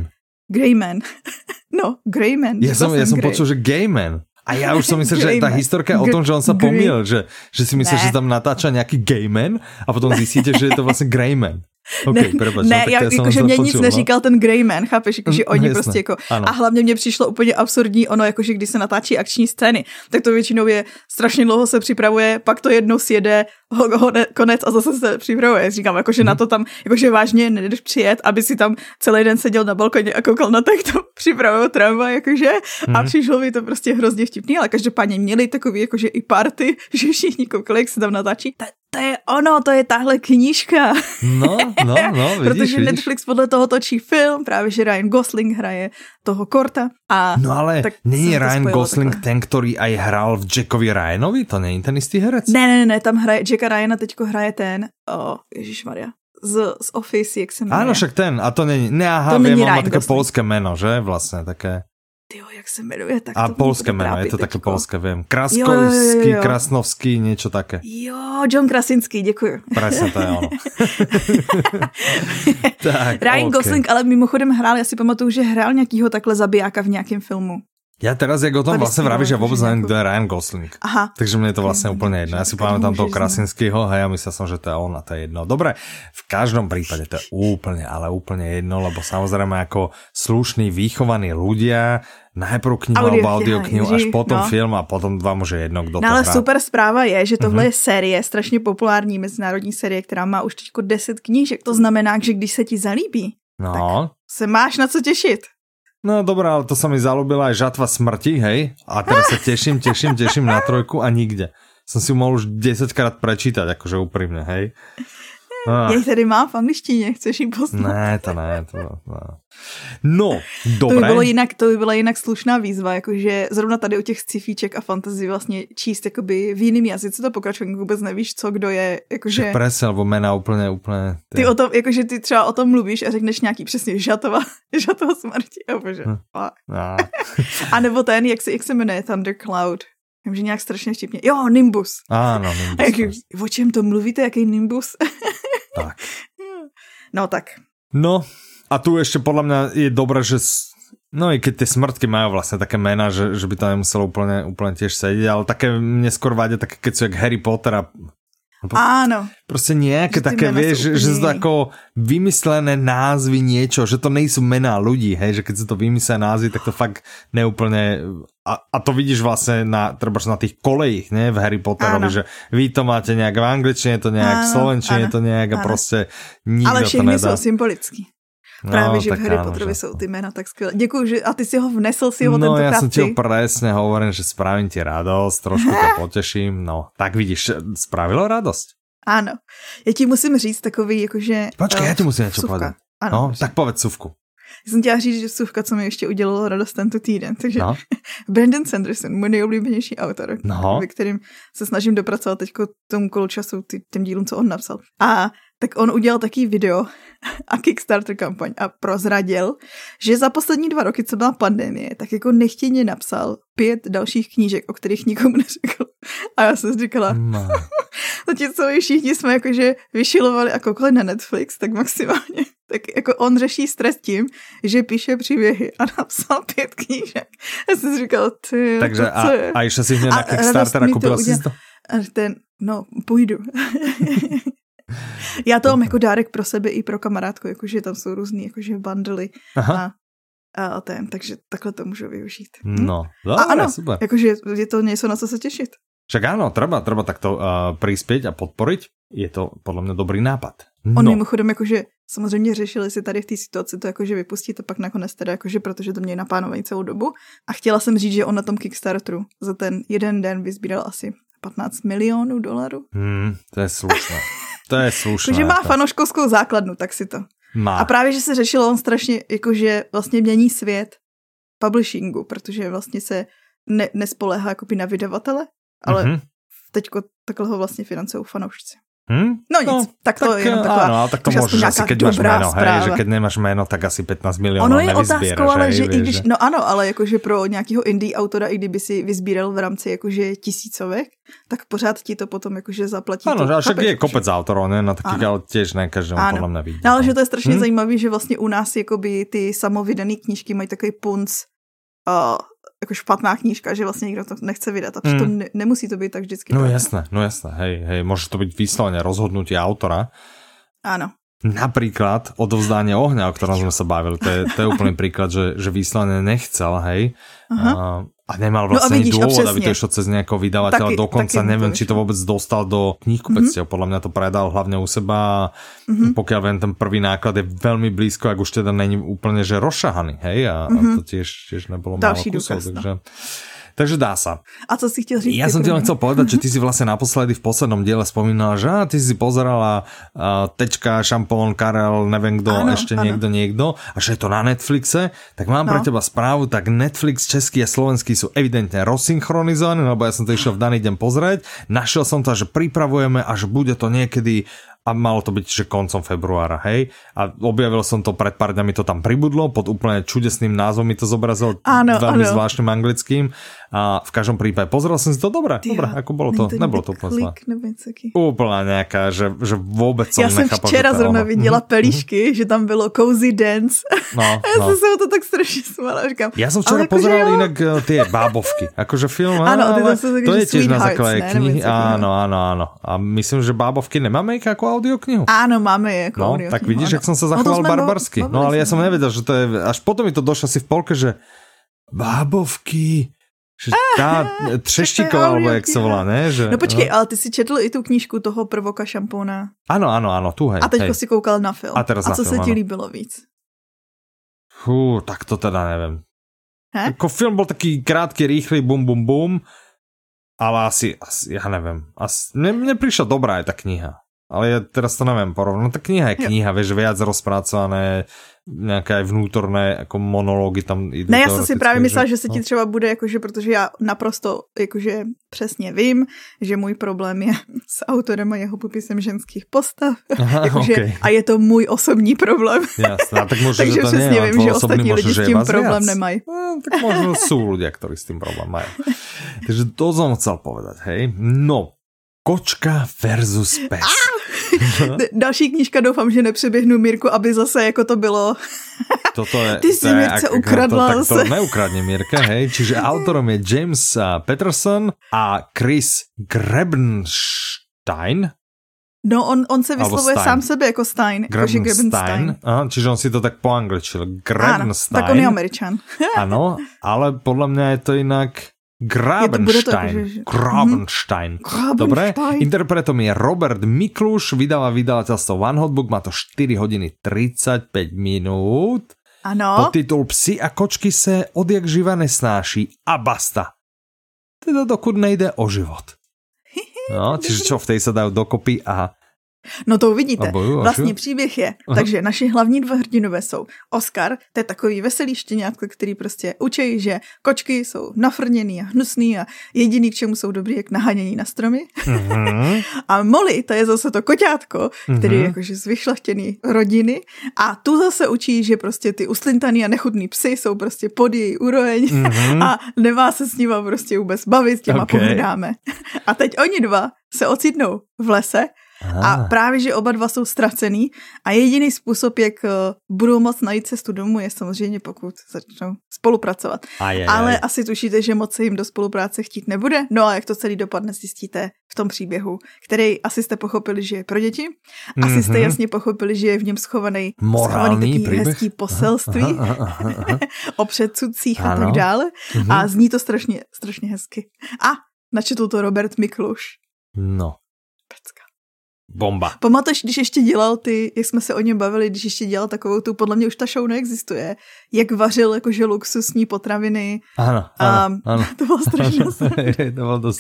[SPEAKER 1] Greyman. no, Greyman.
[SPEAKER 2] Ja som, ja som počul, že Gayman. A ja už som myslel, že tá historka o tom, že on sa pomýlil, že, že si myslíš, že tam natáča nejaký gayman a potom zistíte, že je to vlastne greyman. Okay,
[SPEAKER 1] ne, prebač, ne, no, já, jako, že mě nic no. neříkal ten Greyman, chápeš, jako, že oni Jasne, prostě jako, ano. a hlavně mě přišlo úplně absurdní ono, jako, že když se natáčí akční scény, tak to většinou je strašně dlouho se připravuje, pak to jednou sjede, ho, ho, ne, konec a zase se připravuje. Říkám, jako, že hmm. na to tam, jako, že vážně nejdeš přijet, aby si tam celý den seděl na balkoně a koukal na to, jak to připravují tramvaj, jakože, hmm. a přišlo mi to prostě hrozně vtipný, ale každopádně měli takový, jakože i party, že všichni koukali, jak se tam natáčí. Ta, to je ono, to je tahle knížka.
[SPEAKER 2] No, no, no, vidíš,
[SPEAKER 1] Protože
[SPEAKER 2] vidíš.
[SPEAKER 1] Netflix podle toho točí film, právě že Ryan Gosling hraje toho Korta. A
[SPEAKER 2] no ale tak není Ryan Gosling takhle. ten, který aj hral v Jackovi Ryanovi? To není ten istý herec?
[SPEAKER 1] Ne, ne, ne, tam hraje, Jacka Ryana teďko hraje ten, oh, Maria, z, z Office, jak se jmenuje.
[SPEAKER 2] Áno, však ten, a to není, ne, aha, to viem, on má také polské meno, že, vlastně, také.
[SPEAKER 1] Tyjo, jak se jmenuje, tak
[SPEAKER 2] A to polské jméno, je to také polské, vím. Kraskovský, Krasnovský, něco také.
[SPEAKER 1] Jo, John Krasinský, děkuji.
[SPEAKER 2] Presne, to je ono.
[SPEAKER 1] tak, Ryan okay. Gosling, ale mimochodem hrál, já si pamatuju, že hrál nějakýho takhle zabijáka v nějakém filmu.
[SPEAKER 2] Ja teraz, jak o tom vlastne vravíš, že vôbec neviem, kto je Ryan Gosling.
[SPEAKER 1] Aha.
[SPEAKER 2] Takže mne je to vlastne úplne jedno. Ja si pamätám toho Krasinského a ja myslel som, že to je on a to je jedno. Dobre, v každom prípade to je úplne, ale úplne jedno, lebo samozrejme ako slušní, vychovaní ľudia, najprv knihu Audio, alebo audioknihu, až potom no. film a potom vám už je jedno, kdo no, to
[SPEAKER 1] ale hrá. super zpráva je, že tohle uh-huh. je série, strašně populární mezinárodní série, která má už teďko 10 knížek. To znamená, že když se ti zalíbí, no. tak se máš na co těšit.
[SPEAKER 2] No dobré, ale to sa mi zalúbila aj žatva smrti, hej? A teraz sa teším, teším, teším na trojku a nikde. Som si mohol už 10 krát prečítať, akože úprimne, hej?
[SPEAKER 1] Ah. Já ji tady mám v angličtině, chceš ji poznat?
[SPEAKER 2] Ne, to ne, to ne. No, dobré.
[SPEAKER 1] To by, bylo jinak, to by byla jinak slušná výzva, jakože zrovna tady u těch scifíček a fantasy vlastně číst jakoby v jiném jazyce to pokračování, vůbec nevíš, co kdo je, jakože...
[SPEAKER 2] Presne, nebo jména úplně, úplně...
[SPEAKER 1] Ty o tom, jakože ty třeba o tom mluvíš a řekneš nějaký přesně žatova, žatova smrti, a bože. Hm. A. a nebo ten, jak se, jak se jmenuje, Thundercloud. Vím, že nějak strašně vtipně. Jo, Nimbus.
[SPEAKER 2] Áno, Nimbus. A
[SPEAKER 1] jak, o čem to mluvíte, jaký Nimbus?
[SPEAKER 2] tak.
[SPEAKER 1] No tak.
[SPEAKER 2] No, a tu ešte podľa mňa je dobré, že No i keď tie smrtky majú vlastne také mená, že, že by to nemuselo úplne, úplne tiež sedieť, ale také mne skôr vádia také, keď sú jak Harry Potter a
[SPEAKER 1] Áno.
[SPEAKER 2] Proste nejaké také, vieš, že, že sú to ako vymyslené názvy niečo, že to nejsú mená ľudí, hej, že keď sú to vymyslené názvy, tak to fakt neúplne... A, a to vidíš vlastne na, treba na tých kolejích, ne, v Harry Potterovi, áno. že vy to máte nejak v angličtine, to nejak áno, v slovenčine, áno, to nejak áno. a proste nikto
[SPEAKER 1] Ale
[SPEAKER 2] všechny
[SPEAKER 1] sú symbolicky. No, Právě, že v Harry Potterovi jsou ty jména tak skvělé. Děkuji, že a ty si ho vnesl si ho
[SPEAKER 2] no,
[SPEAKER 1] tentokrát
[SPEAKER 2] ja som ti ho presne hovorím, že spravím ti radosť, trošku to poteším, no. Tak vidíš, spravilo radosť.
[SPEAKER 1] Ano. Já ti musím říct takový, jakože...
[SPEAKER 2] Počkej, uh, já ti musím něco povedat. Ano, no, tak povedz suvku.
[SPEAKER 1] Jsem chtěla říct, že suvka, co mi ještě udělalo radost tento týden. Takže no. Brandon Sanderson, můj nejoblíbenější autor, no. ve kterým se snažím dopracovat teď tomu kolu času, těm dílům, co on napsal. A tak on udělal taký video a Kickstarter kampaň a prozradil, že za poslední dva roky, co byla pandemie, tak jako nechtěně napsal pět dalších knížek, o kterých nikomu neřekl. A já jsem říkala, no. zatímco my všichni jsme jakože vyšilovali a koukali na Netflix, tak maximálně. Tak jako on řeší stres tím, že píše příběhy a napsal pět knížek. Já jsem si říkala, ty,
[SPEAKER 2] Takže to, a, je? a si mě na Kickstarter a koupila si to?
[SPEAKER 1] Ten, no, půjdu. Já to mám jako dárek pro sebe i pro kamarádku, jakože tam jsou různý jakože bundly a, a ten, takže takhle to můžu využít.
[SPEAKER 2] Hm? No, dobré,
[SPEAKER 1] a ano,
[SPEAKER 2] super.
[SPEAKER 1] jakože je to něco, na co se těšit.
[SPEAKER 2] Však áno, treba, treba takto uh, prispieť a podporiť. Je to podľa mňa dobrý nápad.
[SPEAKER 1] On
[SPEAKER 2] No,
[SPEAKER 1] mimochodem jakože samozřejmě řešili si tady v té situaci to jakože vypustit a pak nakonec teda jakože, protože to měli naplánovaný celou dobu. A chtěla jsem říct, že on na tom Kickstarteru za ten jeden den vyzbíral asi 15 milionů dolarů.
[SPEAKER 2] hmm, to je slušné. To je slušné.
[SPEAKER 1] Takže má fanoškovskou základnu, tak si to.
[SPEAKER 2] Má.
[SPEAKER 1] A právě, že se řešilo on strašně, jakože vlastně mění svět publishingu, protože vlastně se ne, nespoléhá jakoby na vydavatele, ale
[SPEAKER 2] Mhm.
[SPEAKER 1] mm-hmm. teďko takhle ho vlastně financují fanoušci.
[SPEAKER 2] Hm?
[SPEAKER 1] No nic, tak to je jenom taková-
[SPEAKER 2] Áno, tak to môžeš asi, keď máš meno, hej, že keď nemáš meno, tak asi 15 miliónov
[SPEAKER 1] Ono je otázkou, ale
[SPEAKER 2] hej,
[SPEAKER 1] že i když, no ano, ale jakože pro nějakého indie autora, i kdyby si vyzbíral v rámci jakože tisícovek, tak pořád ti to potom jakože zaplatí.
[SPEAKER 2] Áno,
[SPEAKER 1] to,
[SPEAKER 2] však
[SPEAKER 1] chápeš,
[SPEAKER 2] je kopec autorov, ne, na takých, ale tiež ne každému podľa mňa vidí.
[SPEAKER 1] No, ale že to je strašně
[SPEAKER 2] Hm?
[SPEAKER 1] zajímavé, že vlastně u nás jakoby ty samovydané knížky mají takový punc uh, jako špatná knížka, že vlastně nikdo to nechce vydat a přitom ne, nemusí to být tak vždycky.
[SPEAKER 2] No
[SPEAKER 1] pravda.
[SPEAKER 2] jasné, no jasné, hej, hej, môže to byť vyslovene rozhodnutie autora.
[SPEAKER 1] Ano.
[SPEAKER 2] Napríklad odovzdanie ohňa, o ktorom sme sa bavili, to je, to je úplný príklad, že, že vyslovene nechcel, hej,
[SPEAKER 1] Aha.
[SPEAKER 2] a, a nemal
[SPEAKER 1] No a
[SPEAKER 2] vlastne
[SPEAKER 1] vidíš,
[SPEAKER 2] dôvod, aby to išlo cez nejakého vydavateľa,
[SPEAKER 1] Taky-
[SPEAKER 2] dokonca
[SPEAKER 1] to
[SPEAKER 2] neviem, či to vôbec dostal do knihkupectiev, podľa mňa to predal hlavne u seba,
[SPEAKER 1] Mhm.
[SPEAKER 2] pokiaľ viem, ten prvý náklad je veľmi blízko, ak už teda není úplne, že rozšahaný, hej, a, a to tiež, tiež nebolo málo
[SPEAKER 1] Mhm. Další
[SPEAKER 2] kusov,
[SPEAKER 1] důkaz, no.
[SPEAKER 2] takže, takže dá sa.
[SPEAKER 1] A co si chtěl říct?
[SPEAKER 2] Ja som ti len chcel povedať, že ty si vlastne naposledy v poslednom diele spomínala, že á, ty si pozerala uh, Tečka, Šampón, Karel, neviem kto, ešte
[SPEAKER 1] áno.
[SPEAKER 2] niekto, niekto a že je to na Netflixe, tak mám pre
[SPEAKER 1] No.
[SPEAKER 2] teba správu, tak Netflix český a slovenský sú evidentne rozsynchronizovaní, lebo ja som to išiel v daný deň pozrieť, našiel som to, že pripravujeme a že bude to niekedy a malo to byť, že koncom februára, hej? A objavil som to pred pár dňami, to tam pribudlo, pod úplne čudesným názvom mi to zobrazil,
[SPEAKER 1] Áno,
[SPEAKER 2] veľmi
[SPEAKER 1] áno.
[SPEAKER 2] zvláštnym anglickým. A v každom prípade pozrel som si to dobre,
[SPEAKER 1] Ty
[SPEAKER 2] dobre, ako bolo to, nebolo to úplne zlé. Úplná nejaká, že, že vôbec som
[SPEAKER 1] jsem
[SPEAKER 2] nechápal,
[SPEAKER 1] včera zrovna
[SPEAKER 2] ono.
[SPEAKER 1] viděla
[SPEAKER 2] Mhm,
[SPEAKER 1] pelíšky, že tam bylo cozy dance.
[SPEAKER 2] No, no.
[SPEAKER 1] jsem se o to tak strašně smála. Říkám,
[SPEAKER 2] Ja som včera
[SPEAKER 1] ale jakože
[SPEAKER 2] pozeral
[SPEAKER 1] jo.
[SPEAKER 2] inak eh, tie bábovky, akože film,
[SPEAKER 1] Áno,
[SPEAKER 2] ale
[SPEAKER 1] to
[SPEAKER 2] je tiež na základe knihy,
[SPEAKER 1] takového.
[SPEAKER 2] áno, áno, áno. A myslím, že bábovky nemáme ich ako audioknihu.
[SPEAKER 1] Áno, máme je ako
[SPEAKER 2] No, tak vidíš, jak som sa
[SPEAKER 1] No
[SPEAKER 2] zachoval barbarsky. No ale ja som nevedel, že to je, až potom mi to došlo asi v polke, že bábovky, že tá Třeštíková, alebo jak sa volá, ne? Že,
[SPEAKER 1] No počkej, ale ty si četl i tu knížku toho prvoka šampóna.
[SPEAKER 2] Áno, áno, áno, tu hej.
[SPEAKER 1] A
[SPEAKER 2] hej.
[SPEAKER 1] si koukal na film.
[SPEAKER 2] A teraz
[SPEAKER 1] a co
[SPEAKER 2] film,
[SPEAKER 1] se ti líbilo víc?
[SPEAKER 2] Fú, tak to teda neviem.
[SPEAKER 1] He?
[SPEAKER 2] Ako film bol taký krátky, rýchly, bum, bum, bum, ale asi, asi ja neviem, asi, mne, mne prišla dobrá aj tá kniha. Ale ja teraz to neviem porovnať. No tá kniha je kniha, vieš, viac rozpracované, nejaké aj vnútorné jako monológy tam idú.
[SPEAKER 1] Ne, já jsem si právě myslela, že se
[SPEAKER 2] no.
[SPEAKER 1] ti třeba bude, jakože, protože já naprosto, jakože přesně vím, že můj problém je s autorem a jeho popisem ženských postav.
[SPEAKER 2] Aha,
[SPEAKER 1] jakože,
[SPEAKER 2] okay.
[SPEAKER 1] A je to můj osobní problém.
[SPEAKER 2] Jasné, tak možno,
[SPEAKER 1] Takže
[SPEAKER 2] že to
[SPEAKER 1] přesně vím, že ostatní lidi
[SPEAKER 2] že
[SPEAKER 1] s tím problém
[SPEAKER 2] viac.
[SPEAKER 1] nemají.
[SPEAKER 2] No, tak možno sú ľudia, ktorí s tým problém majú. Takže to som chcel povedať, hej. No, kočka versus pes.
[SPEAKER 1] D- Další knížka doufám, že nepřeběhnu Mirku, aby zase jako to bylo.
[SPEAKER 2] Toto je,
[SPEAKER 1] Ty si
[SPEAKER 2] to
[SPEAKER 1] Mirce ukradla
[SPEAKER 2] to, tak to neukradne Mirka, hej. Čiže autorom je James Peterson a Chris Grebenstein.
[SPEAKER 1] No, on, on se vyslovuje sám sebe jako Stein.
[SPEAKER 2] Grebenstein.
[SPEAKER 1] Grebenstein.
[SPEAKER 2] Aha, čiže on si to tak poangličil.
[SPEAKER 1] Áno,
[SPEAKER 2] Grebenstein.
[SPEAKER 1] tak on je Američan.
[SPEAKER 2] Áno, ale podľa mňa je to
[SPEAKER 1] to
[SPEAKER 2] Grabenstein.
[SPEAKER 1] akože, že-
[SPEAKER 2] Grabenstein.
[SPEAKER 1] Grabenstein.
[SPEAKER 2] Dobre, interpretom je Robert Mikluš, vydáva vydavateľstvo One Hot Book, má to 4 hodiny 35 minút.
[SPEAKER 1] Ano.
[SPEAKER 2] Podtitul Psi a kočky se odjak živa nesnáší a basta. Teda dokud nejde o život. No, čiže čo, v tej sa dajú dokopy a
[SPEAKER 1] No to uvidíte.
[SPEAKER 2] A bojuju,
[SPEAKER 1] Vlastně příběh je,
[SPEAKER 2] Aha.
[SPEAKER 1] takže naši hlavní dva hrdinové jsou Oscar, to je takový veselý štěňátko, který prostě učí, že kočky jsou nafrněný a hnusný a jediný, k čemu jsou dobrý, jak nahánění na stromy.
[SPEAKER 2] Mhm.
[SPEAKER 1] A Molly, to je zase to koťátko, který je
[SPEAKER 2] Mhm.
[SPEAKER 1] jakože z vyšlechtěný rodiny a tu zase učí, že prostě ty uslintaný a nechudný psy jsou prostě pod její úroveň
[SPEAKER 2] Mhm.
[SPEAKER 1] a nemá se s nima prostě vůbec bavit, s těma
[SPEAKER 2] Okay.
[SPEAKER 1] pohrdáme. A teď oni dva se ocitnou v lese Aha. A právě, že oba dva jsou ztracený a jediný způsob, jak eh, budou moc najít cestu domů, je samozřejmě pokud začnou spolupracovat. Ale asi tušíte, že moc se jim do spolupráce chtít nebude. No a jak to celý dopadne, zjistíte v tom příběhu, který asi jste pochopili, že je pro děti. Asi mm-hmm. jste mhm. jasně pochopili, že je v něm schovaný,
[SPEAKER 2] Morální
[SPEAKER 1] schovaný taký hezký poselství aha, aha, aha, aha. o předsudcích a tak dále. Mm-hmm. A zní to strašně, strašně hezky. A načetl to Robert Mikluš.
[SPEAKER 2] No. Bomba.
[SPEAKER 1] Pamatuješ, když ještě dělal ty, jak jsme se o něm bavili, když ještě dělal takovou tu, podle mě už ta show neexistuje, jak vařil jakože luxusní potraviny.
[SPEAKER 2] Ano, ano, a ano.
[SPEAKER 1] To bylo strašně.
[SPEAKER 2] to bylo dost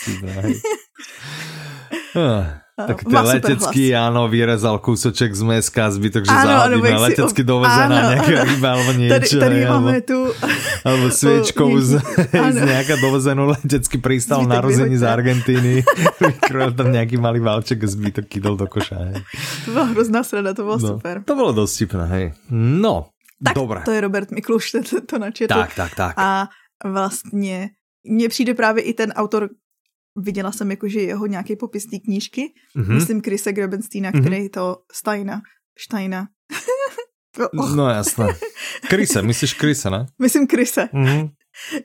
[SPEAKER 2] tak ten letecký, áno, vyrezal kúsoček z meska, zbytok, že zahodíme letecky dovezená nejaká ryba alebo niečo.
[SPEAKER 1] Tady, tady máme tu...
[SPEAKER 2] Alebo sviečkou z, z nejaká dovezenú letecký prístav na rození z Argentíny. Vykrojil tam nejaký malý valček zbytok kydol do koša. Hej.
[SPEAKER 1] To bola hrozná sreda, to bolo no, super.
[SPEAKER 2] To bolo dosť vtipné, hej. No,
[SPEAKER 1] tak
[SPEAKER 2] dobré.
[SPEAKER 1] to je Robert Mikluš, to, to načetl.
[SPEAKER 2] Tak, tak, tak.
[SPEAKER 1] A vlastně mně přijde právě i ten autor viděla jsem jakože jeho nějaký popis té knížky, mm-hmm. myslím Krise Grebensteina, mm-hmm. který to Steina, Steina.
[SPEAKER 2] oh. No jasné. Krise, myslíš Krise, ne?
[SPEAKER 1] Myslím Krise. Mm-hmm.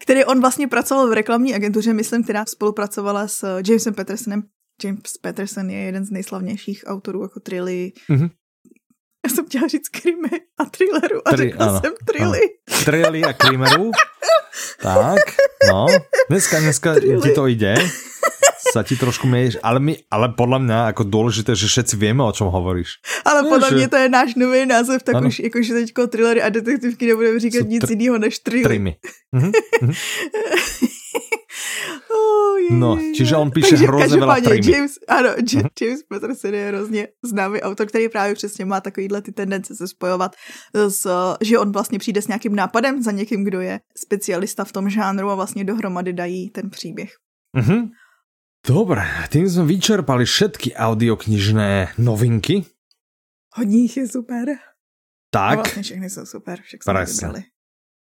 [SPEAKER 1] Který on vlastně pracoval v reklamní agentuře, myslím, která spolupracovala s Jamesem Petersonem. James Peterson je jeden z nejslavnějších autorů jako Trilly. Mm-hmm. Já jsem chtěla říct krimi a thrilleru a Tri, řekla ano, jsem trilly.
[SPEAKER 2] Trilly a krimeru? tak, no. Dneska, dneska ti to ide sa ti trošku mieš, ale, my, ale podľa mňa ako dôležité, že všetci vieme, o čom hovoríš.
[SPEAKER 1] Ale podľa že... mňa to je náš nový název, tak ano. už jakože teďko thrillery a detektivky nebudeme říkat nic tr- jiného než thrillery.
[SPEAKER 2] Trimy. Mhm. Mhm. oh, no, čiže on píše Takže, hrozně veľa trimy.
[SPEAKER 1] James, ano, uh-huh. James Patterson je hrozně známý autor, který právě přesně má takovýhle ty tendence se spojovat s, že on vlastně přijde s nějakým nápadem za někým, kdo je specialista v tom žánru a vlastně dohromady dají ten příběh.
[SPEAKER 2] Uh-huh. Dobre, tým sme vyčerpali všetky audioknižné novinky.
[SPEAKER 1] Hodně jich je super.
[SPEAKER 2] Tak.
[SPEAKER 1] No vlastně všechny jsou super, jsme vybrali.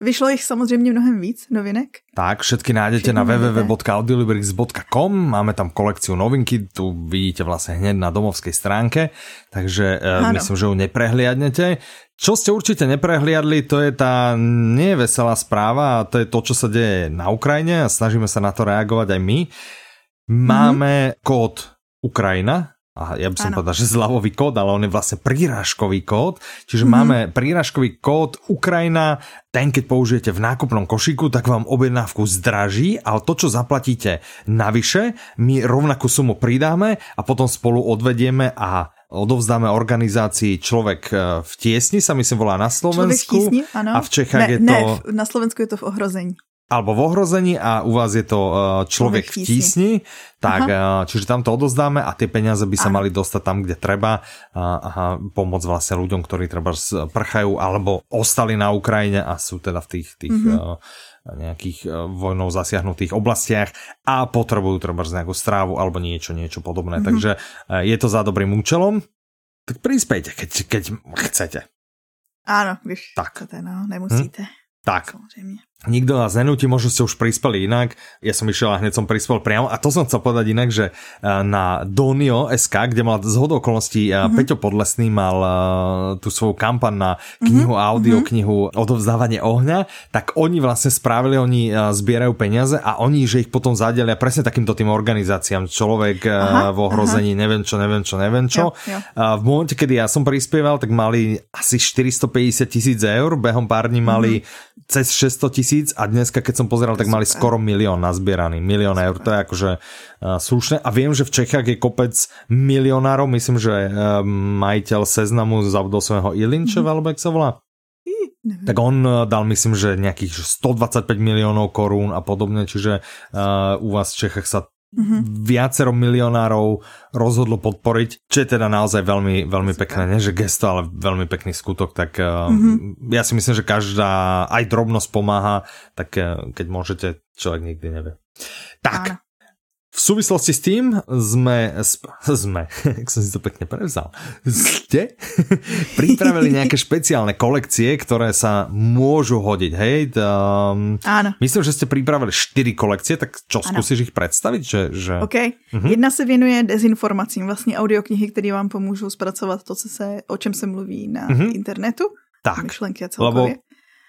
[SPEAKER 1] Vyšlo jich samozřejmě mnohem víc novinek.
[SPEAKER 2] Tak, všetky nájdete na www.audiolibrix.com, máme tam kolekciu novinky, tu vidíte vlastne hneď na domovskej stránke, takže e, myslím, že ju neprehliadnete. Čo ste určite neprehliadli, to je tá neveselá správa a to je to, čo sa deje na Ukrajine a snažíme sa na to reagovať aj my. Máme mm-hmm. kód Ukrajina, a ja by som ano. povedal, že zľavový kód, ale on je vlastne prírážkový kód. Čiže mm-hmm. máme prírážkový kód Ukrajina, ten keď použijete v nákupnom košíku, tak vám objednávku zdraží, ale to, čo zaplatíte navyše, my rovnakú sumu pridáme a potom spolu odvedieme a odovzdáme organizácii Človek e, v tiesni, sa myslím volá na Slovensku.
[SPEAKER 1] Tísni, a v
[SPEAKER 2] Čechách
[SPEAKER 1] ne,
[SPEAKER 2] je to... Ne,
[SPEAKER 1] na Slovensku je to v ohrození
[SPEAKER 2] alebo v ohrození a u vás je to uh, človek v tísni, tak Aha. Uh, čiže tam to odozdáme a tie peniaze by sa Aha. mali dostať tam, kde treba a pomôcť vlastne ľuďom, ktorí treba prchajú alebo ostali na Ukrajine a sú teda v tých, tých mm-hmm. nejakých vojnou zasiahnutých oblastiach a potrebujú treba nejakú strávu alebo niečo, niečo podobné. Mm-hmm. Takže je to za dobrým účelom. Tak prispejte, keď, keď chcete.
[SPEAKER 1] Áno, když tak. chcete, no, nemusíte. Hm?
[SPEAKER 2] Tak. Samozrejme. Nikto nás nenúti, možno ste už prispeli inak. Ja som išiel a hneď som prispel priamo. A to som chcel povedať inak, že eh, na Donio SK, kde mal z hodou okolností mm-hmm. Peťo Podlesný mal uh, tú svoju kampan na knihu, mm-hmm. audio mhm. knihu Odovzdávanie ohňa, tak oni vlastne spravili, oni zbierajú peniaze a oni, že ich potom zadelia presne takýmto tým organizáciám. Človek uh, v ohrození, aha. neviem čo, neviem čo, neviem čo. Jo, jo. Uh, v momente, kedy ja som prispieval, tak mali asi 450 tisíc eur, behom pár dní mali mm-hmm. cez 600 tisíc tisíc a dneska, keď som pozeral, tak mali skoro milión nazbieraný. Milión eur, to je akože uh, slušné. A viem, že v Čechách je kopec milionárov, myslím, že uh, majiteľ seznamu zabudol svojho Ilinčeva, mm-hmm. alebo jak sa volá? Neviem. Tak on uh, dal, myslím, že nejakých 125 miliónov korún a podobne, čiže uh, u vás v Čechách sa mm-hmm. viacero milionárov rozhodlo podporiť, čo je teda naozaj veľmi, veľmi pekné, nie že gesto, ale veľmi pekný skutok, tak mm-hmm. ja si myslím, že každá aj drobnosť pomáha, tak uh, keď môžete, človek nikdy nevie. Tak. V súvislosti s tým sme, sme, jak som si to pekne prevzal, ste pripravili nejaké špeciálne kolekcie, ktoré sa môžu hodiť, hej? Um,
[SPEAKER 1] Áno.
[SPEAKER 2] Myslím, že ste pripravili 4 kolekcie, tak čo, ano. skúsiš ich představit? Že, že...
[SPEAKER 1] OK. Uh-huh. Jedna se věnuje dezinformacím, vlastně audioknihy, které vám pomůžou zpracovat to, co se, o čem se mluví na uh-huh. internetu.
[SPEAKER 2] Tak,
[SPEAKER 1] myšlenky a celkově.
[SPEAKER 2] Lebo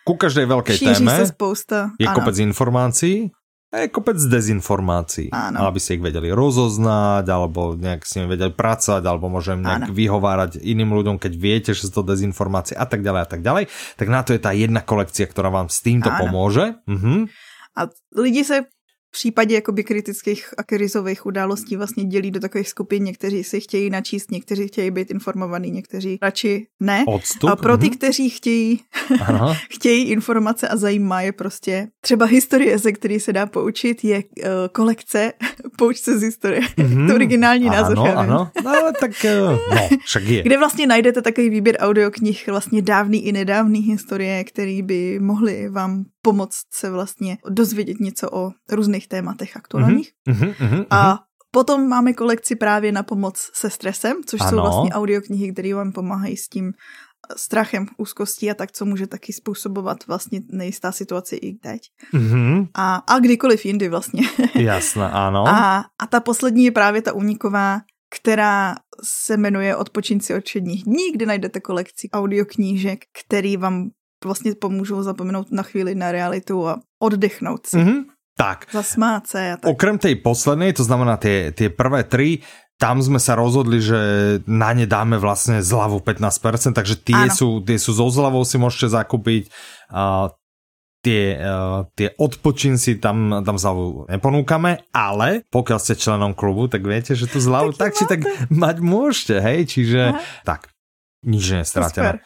[SPEAKER 2] ku každej veľkej
[SPEAKER 1] Šíří
[SPEAKER 2] téme
[SPEAKER 1] se spousta.
[SPEAKER 2] je
[SPEAKER 1] ano.
[SPEAKER 2] kopec informácií a je kopec dezinformácií.
[SPEAKER 1] Áno.
[SPEAKER 2] Aby si ich vedeli rozoznať, alebo nejak s nimi vedeli pracovať, alebo môžem nejak Áno. vyhovárať iným ľuďom, keď viete, že sú to dezinformácie a tak ďalej a tak ďalej. Tak na to je tá jedna kolekcia, ktorá vám s týmto Áno. pomôže. Mhm.
[SPEAKER 1] A lidi se případě jakoby kritických a krizových událostí vlastně dělí do takových skupin. Někteří si chtějí načíst, někteří chtějí být informovaní, někteří radši ne.
[SPEAKER 2] Odstup,
[SPEAKER 1] a pro ty, mm-hmm. kteří chtějí, chtějí informace a zajímá je prostě třeba historie, ze který se dá poučit, je uh, kolekce Pouč se z historie. Mm-hmm. to originální název.
[SPEAKER 2] Ano, ano. No, tak uh, no, však je.
[SPEAKER 1] Kde vlastně najdete takový výběr audioknih vlastně dávný i nedávný historie, který by mohli vám pomoct se vlastně dozvědět něco o různých tématech aktuálních. Mm-hmm, mm-hmm, a potom máme kolekci právě na pomoc se stresem, což ano. jsou vlastně audioknihy, které vám pomáhají s tím strachem, úzkostí a tak, co může taky způsobovat vlastně nejistá situace i teď. Mm-hmm. A, a kdykoliv jindy vlastně.
[SPEAKER 2] Jasné, ano.
[SPEAKER 1] A, a ta poslední je právě ta uniková, která se jmenuje Odpočinci od všedních dní, kde najdete kolekci audioknížek, který vám vlastně pomůžou zapomenout na chvíli na realitu a oddechnout si. Mm-hmm.
[SPEAKER 2] Tak.
[SPEAKER 1] Zasmát se a tak.
[SPEAKER 2] Okrem tej poslednej, to znamená tie, tie prvé tri, tam sme sa rozhodli, že na ne dáme vlastne zľavu 15%, takže tie, sú, tie sú so zľavou si môžete zakúpiť. Uh, tie, uh, tie odpočin si tam, tam zľavu neponúkame, ale pokiaľ ste členom klubu, tak viete, že tu zľavu tak, tak či tak mať môžete, hej, čiže Aha. tak, nič nestratené.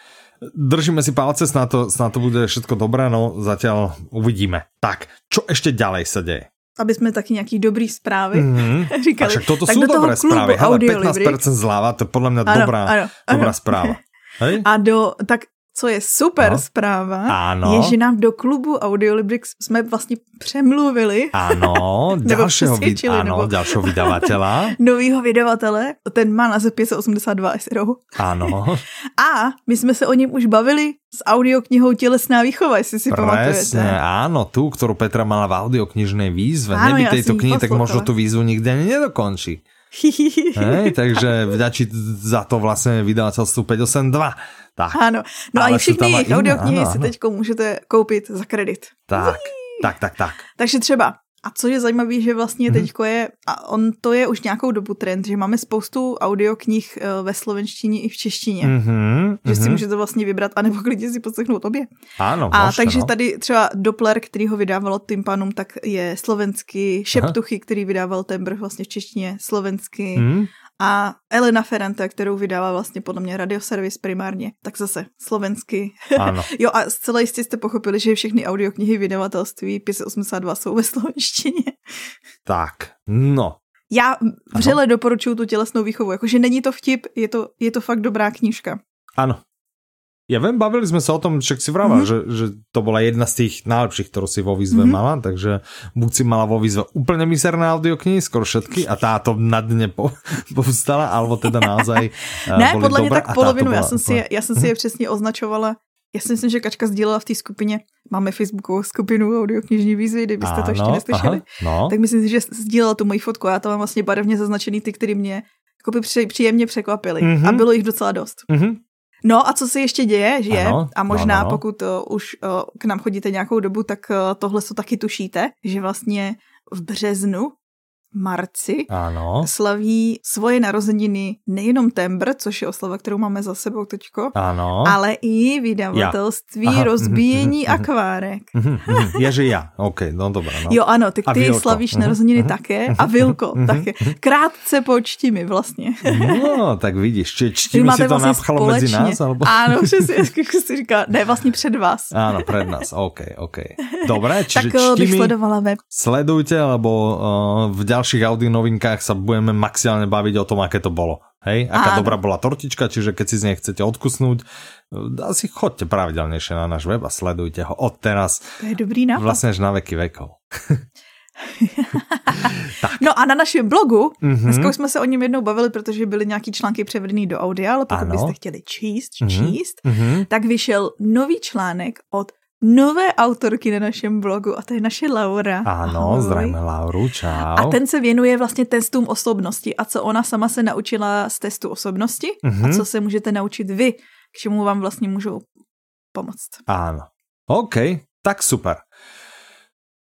[SPEAKER 2] Držíme si palce, snad to, snad to bude všetko dobré, no zatiaľ uvidíme. Tak, čo ešte ďalej sa deje?
[SPEAKER 1] aby jsme taky nějaký dobrý zprávy mm-hmm. říkali.
[SPEAKER 2] A toto tak jsou dobré zprávy. Hele, 15% zľava, to je podle mě ano, dobrá, ano, ano. dobrá správa. Hej?
[SPEAKER 1] A do, tak co je super no. zpráva, ano. je, že nám do klubu Audiolibrix jsme vlastně přemluvili.
[SPEAKER 2] Ano, dalšího, vid- ano, nebo dalšího vydavatela.
[SPEAKER 1] novýho vydavatele, ten má název 582 SRO.
[SPEAKER 2] Ano.
[SPEAKER 1] A my jsme se o něm už bavili s audioknihou Tělesná výchova, jestli si Presne, pamatujete.
[SPEAKER 2] áno, tú, ktorú Petra mala v audioknižnej výzve. Áno, Neby ja tejto knihy, tak možno tú výzvu nikdy ani nedokončí. Hej, takže vďačí za to vlastně vydavateľstvu 582. Tak.
[SPEAKER 1] Ano, no Ale a i všechny jejich audioknihy si teď můžete koupit za kredit.
[SPEAKER 2] Tak, tak, tak, tak.
[SPEAKER 1] Takže třeba a co je zajímavé, že vlastně mm-hmm. teďko je, a on to je už nějakou dobu trend, že máme spoustu audioknih eh, ve slovenštině i v češtině. Mm-hmm. Že si mhm. můžete vlastně vybrat, anebo klidně si poslechnout obě.
[SPEAKER 2] Ano,
[SPEAKER 1] A možná, takže no. tady třeba Doppler, který ho vydával Tympanum, tak je slovenský, Šeptuchy, Aha. který vydával Tembr vlastně v češtině, slovenský. Mm a Elena Ferrante, kterou vydává vlastně podle mě radioservis primárně, tak zase slovensky.
[SPEAKER 2] Ano.
[SPEAKER 1] jo a zcela jistě jste pochopili, že všechny audioknihy vydavatelství 582 jsou ve slovenštině.
[SPEAKER 2] tak, no.
[SPEAKER 1] Já vřele doporučuju tu tělesnou výchovu, jakože není to vtip, je to, je to fakt dobrá knížka.
[SPEAKER 2] Ano, Ja viem, bavili sme sa o tom, však si vrával, mm-hmm. že, že to bola jedna z tých najlepších, ktorú si vo výzve mm-hmm. mala, takže buď si mala vo výzve úplne miserné audioknihy, skoro všetky a táto na dne po, povstala, alebo teda naozaj
[SPEAKER 1] Ne, podle mě tak polovinu, já jsem, si, já jsem si je mhm. přesně označovala já si myslím, že Kačka sdílela v té skupině, máme facebookovou skupinu audioknižní výzvy, kdybyste to ještě neslyšeli, aha, no. tak myslím si, že sdílela tu moji fotku a já tam mám vlastně barevně zaznačený ty, který mě jako příjemně překvapili mm-hmm. a bylo jich docela dost. Mm-hmm. No a co se ještě děje, že ano, a možná ano. pokud uh, už uh, k nám chodíte nějakou dobu, tak uh, tohle to taky tušíte, že vlastně v březnu marci
[SPEAKER 2] ano.
[SPEAKER 1] slaví svoje narozeniny nejenom Tembr, což je oslava, kterou máme za sebou teďko,
[SPEAKER 2] ano.
[SPEAKER 1] ale i vydavatelství ja. rozbíjení akvárek.
[SPEAKER 2] Je, že já, OK, no dobré. No.
[SPEAKER 1] Jo, ano, tak ty slavíš narozeniny také a Vilko také. Krátce počti mi vlastně.
[SPEAKER 2] No, tak vidíš, či čtíme si to vlastně napchalo mezi nás? Alebo...
[SPEAKER 1] Ano, přesně, jak si říká, ne, vlastně před vás.
[SPEAKER 2] Ano, před nás, OK, OK. Dobré, čiže
[SPEAKER 1] tak čtimi, bych sledovala web.
[SPEAKER 2] Sledujte, lebo uh, v ďalších audio novinkách sa budeme maximálne baviť o tom, aké to bolo. Hej, aká Áno. dobrá bola tortička, čiže keď si z nej chcete odkusnúť, asi chodte pravidelnejšie na náš web a sledujte ho od teraz.
[SPEAKER 1] To je dobrý nápad.
[SPEAKER 2] Vlastne až na veky vekov.
[SPEAKER 1] No a na našem blogu,
[SPEAKER 2] Mhm.
[SPEAKER 1] mm-hmm. dneska už jsme se o něm jednou bavili, protože byly nějaký články převedený do audia, ale pokud
[SPEAKER 2] Ano.
[SPEAKER 1] byste chtěli číst,
[SPEAKER 2] Mhm.
[SPEAKER 1] číst,
[SPEAKER 2] Mhm.
[SPEAKER 1] tak vyšel nový článek od nové autorky na našem blogu a to je naše Laura.
[SPEAKER 2] Áno,
[SPEAKER 1] Ahoj.
[SPEAKER 2] zdravíme Lauru, čau.
[SPEAKER 1] A ten se věnuje vlastně testům osobnosti a co ona sama se naučila z testu osobnosti
[SPEAKER 2] Mhm.
[SPEAKER 1] a co se můžete naučit vy, k čemu vám vlastně můžou pomoct.
[SPEAKER 2] Áno. OK, tak super.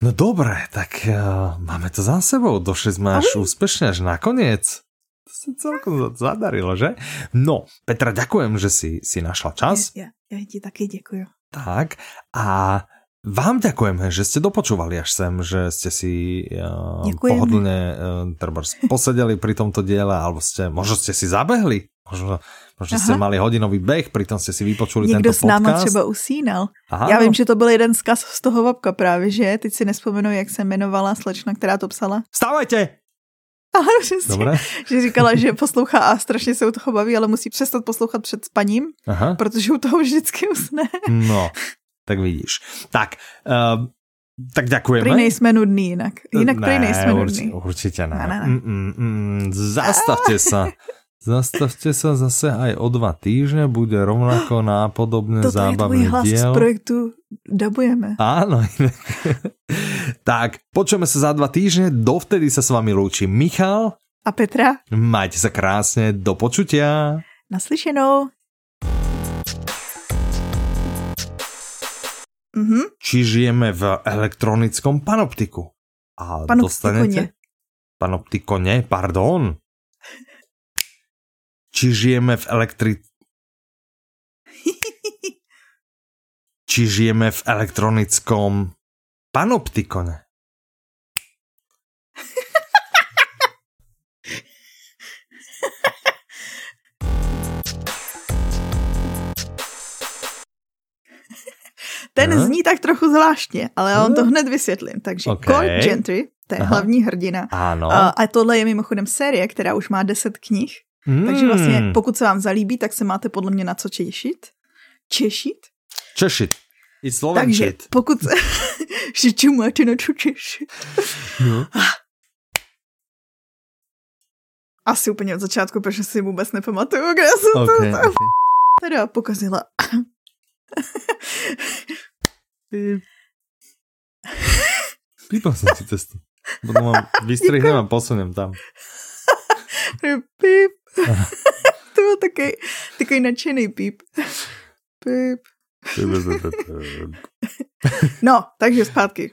[SPEAKER 2] No dobre, tak uh, máme to za sebou. Došli sme až úspešne, až nakoniec. To sa celkom za- zadarilo, že? No, Petra, ďakujem, že si, si našla čas.
[SPEAKER 1] Já, já ti taky děkuju.
[SPEAKER 2] Tak, a vám ďakujeme, že ste dopočúvali až sem, že ste si uh, pohodlne uh, treba posedeli pri tomto diele, alebo ste, možno ste si zabehli, možno, možno ste
[SPEAKER 1] Aha.
[SPEAKER 2] mali hodinový beh, pritom ste si vypočuli
[SPEAKER 1] Někdo
[SPEAKER 2] tento
[SPEAKER 1] s náma
[SPEAKER 2] podcast.
[SPEAKER 1] třeba usínal.
[SPEAKER 2] Áno.
[SPEAKER 1] Já vím, že to byl jeden zkaz z toho Vapka právě, že? Teď si nespomenu, jak se jmenovala slečna, která to psala.
[SPEAKER 2] Vstávajte!
[SPEAKER 1] Ale přesně,
[SPEAKER 2] Dobre.
[SPEAKER 1] že říkala, že poslouchá a strašně se u toho baví, ale musí přestat poslouchat před spaním,
[SPEAKER 2] Aha.
[SPEAKER 1] protože u toho vždycky usne.
[SPEAKER 2] No, tak vidíš. Tak, uh, tak ďakujeme.
[SPEAKER 1] Prý nejsme nudný jinak. Jinak prý nejsme
[SPEAKER 2] urči,
[SPEAKER 1] nudný.
[SPEAKER 2] určite ne.
[SPEAKER 1] Ne, ne, ne.
[SPEAKER 2] Mm, mm, mm, zastavte sa. Zastavte sa zase aj o dva týždne, bude rovnako nápodobné
[SPEAKER 1] Toto je tvůj
[SPEAKER 2] zábavné
[SPEAKER 1] hlas z projektu Dabujeme.
[SPEAKER 2] Áno. tak, počujeme sa za dva týždne, dovtedy sa s vami lúči Michal.
[SPEAKER 1] A Petra,
[SPEAKER 2] Majte sa krásne, do počutia.
[SPEAKER 1] naslyšenou. Mhm,
[SPEAKER 2] Či žijeme v elektronickom panoptiku? A
[SPEAKER 1] Panoptikone.
[SPEAKER 2] dostanete... Panoptikone, pardon. Či žijeme v elektri... Či žijeme v elektronickom panoptikone?
[SPEAKER 1] Ten
[SPEAKER 2] Aha.
[SPEAKER 1] zní tak trochu zvláštně, ale já vám to hned vysvětlím. Takže
[SPEAKER 2] Ok.
[SPEAKER 1] okay. Cord Gentry, to je
[SPEAKER 2] Aha.
[SPEAKER 1] hlavní hrdina.
[SPEAKER 2] Áno.
[SPEAKER 1] A, a tohle je mimochodem série, která už má 10 knih.
[SPEAKER 2] Mm.
[SPEAKER 1] Takže vlastně, pokud se vám zalíbí, tak se máte podle mě na co těšit. Češit.
[SPEAKER 2] Češit. I
[SPEAKER 1] Takže pokud že čo máte na čo češit.
[SPEAKER 2] No.
[SPEAKER 1] Asi úplně od začátku, protože si vůbec nepamatuju, kde jsem to
[SPEAKER 2] Okay,
[SPEAKER 1] tam
[SPEAKER 2] okay.
[SPEAKER 1] teda pokazila.
[SPEAKER 2] Pípal som si cestu. Potom mám, vystrihnem a posuniem tam.
[SPEAKER 1] Píp. to byl takový, takový nadšený píp. Píp. No, takže zpátky.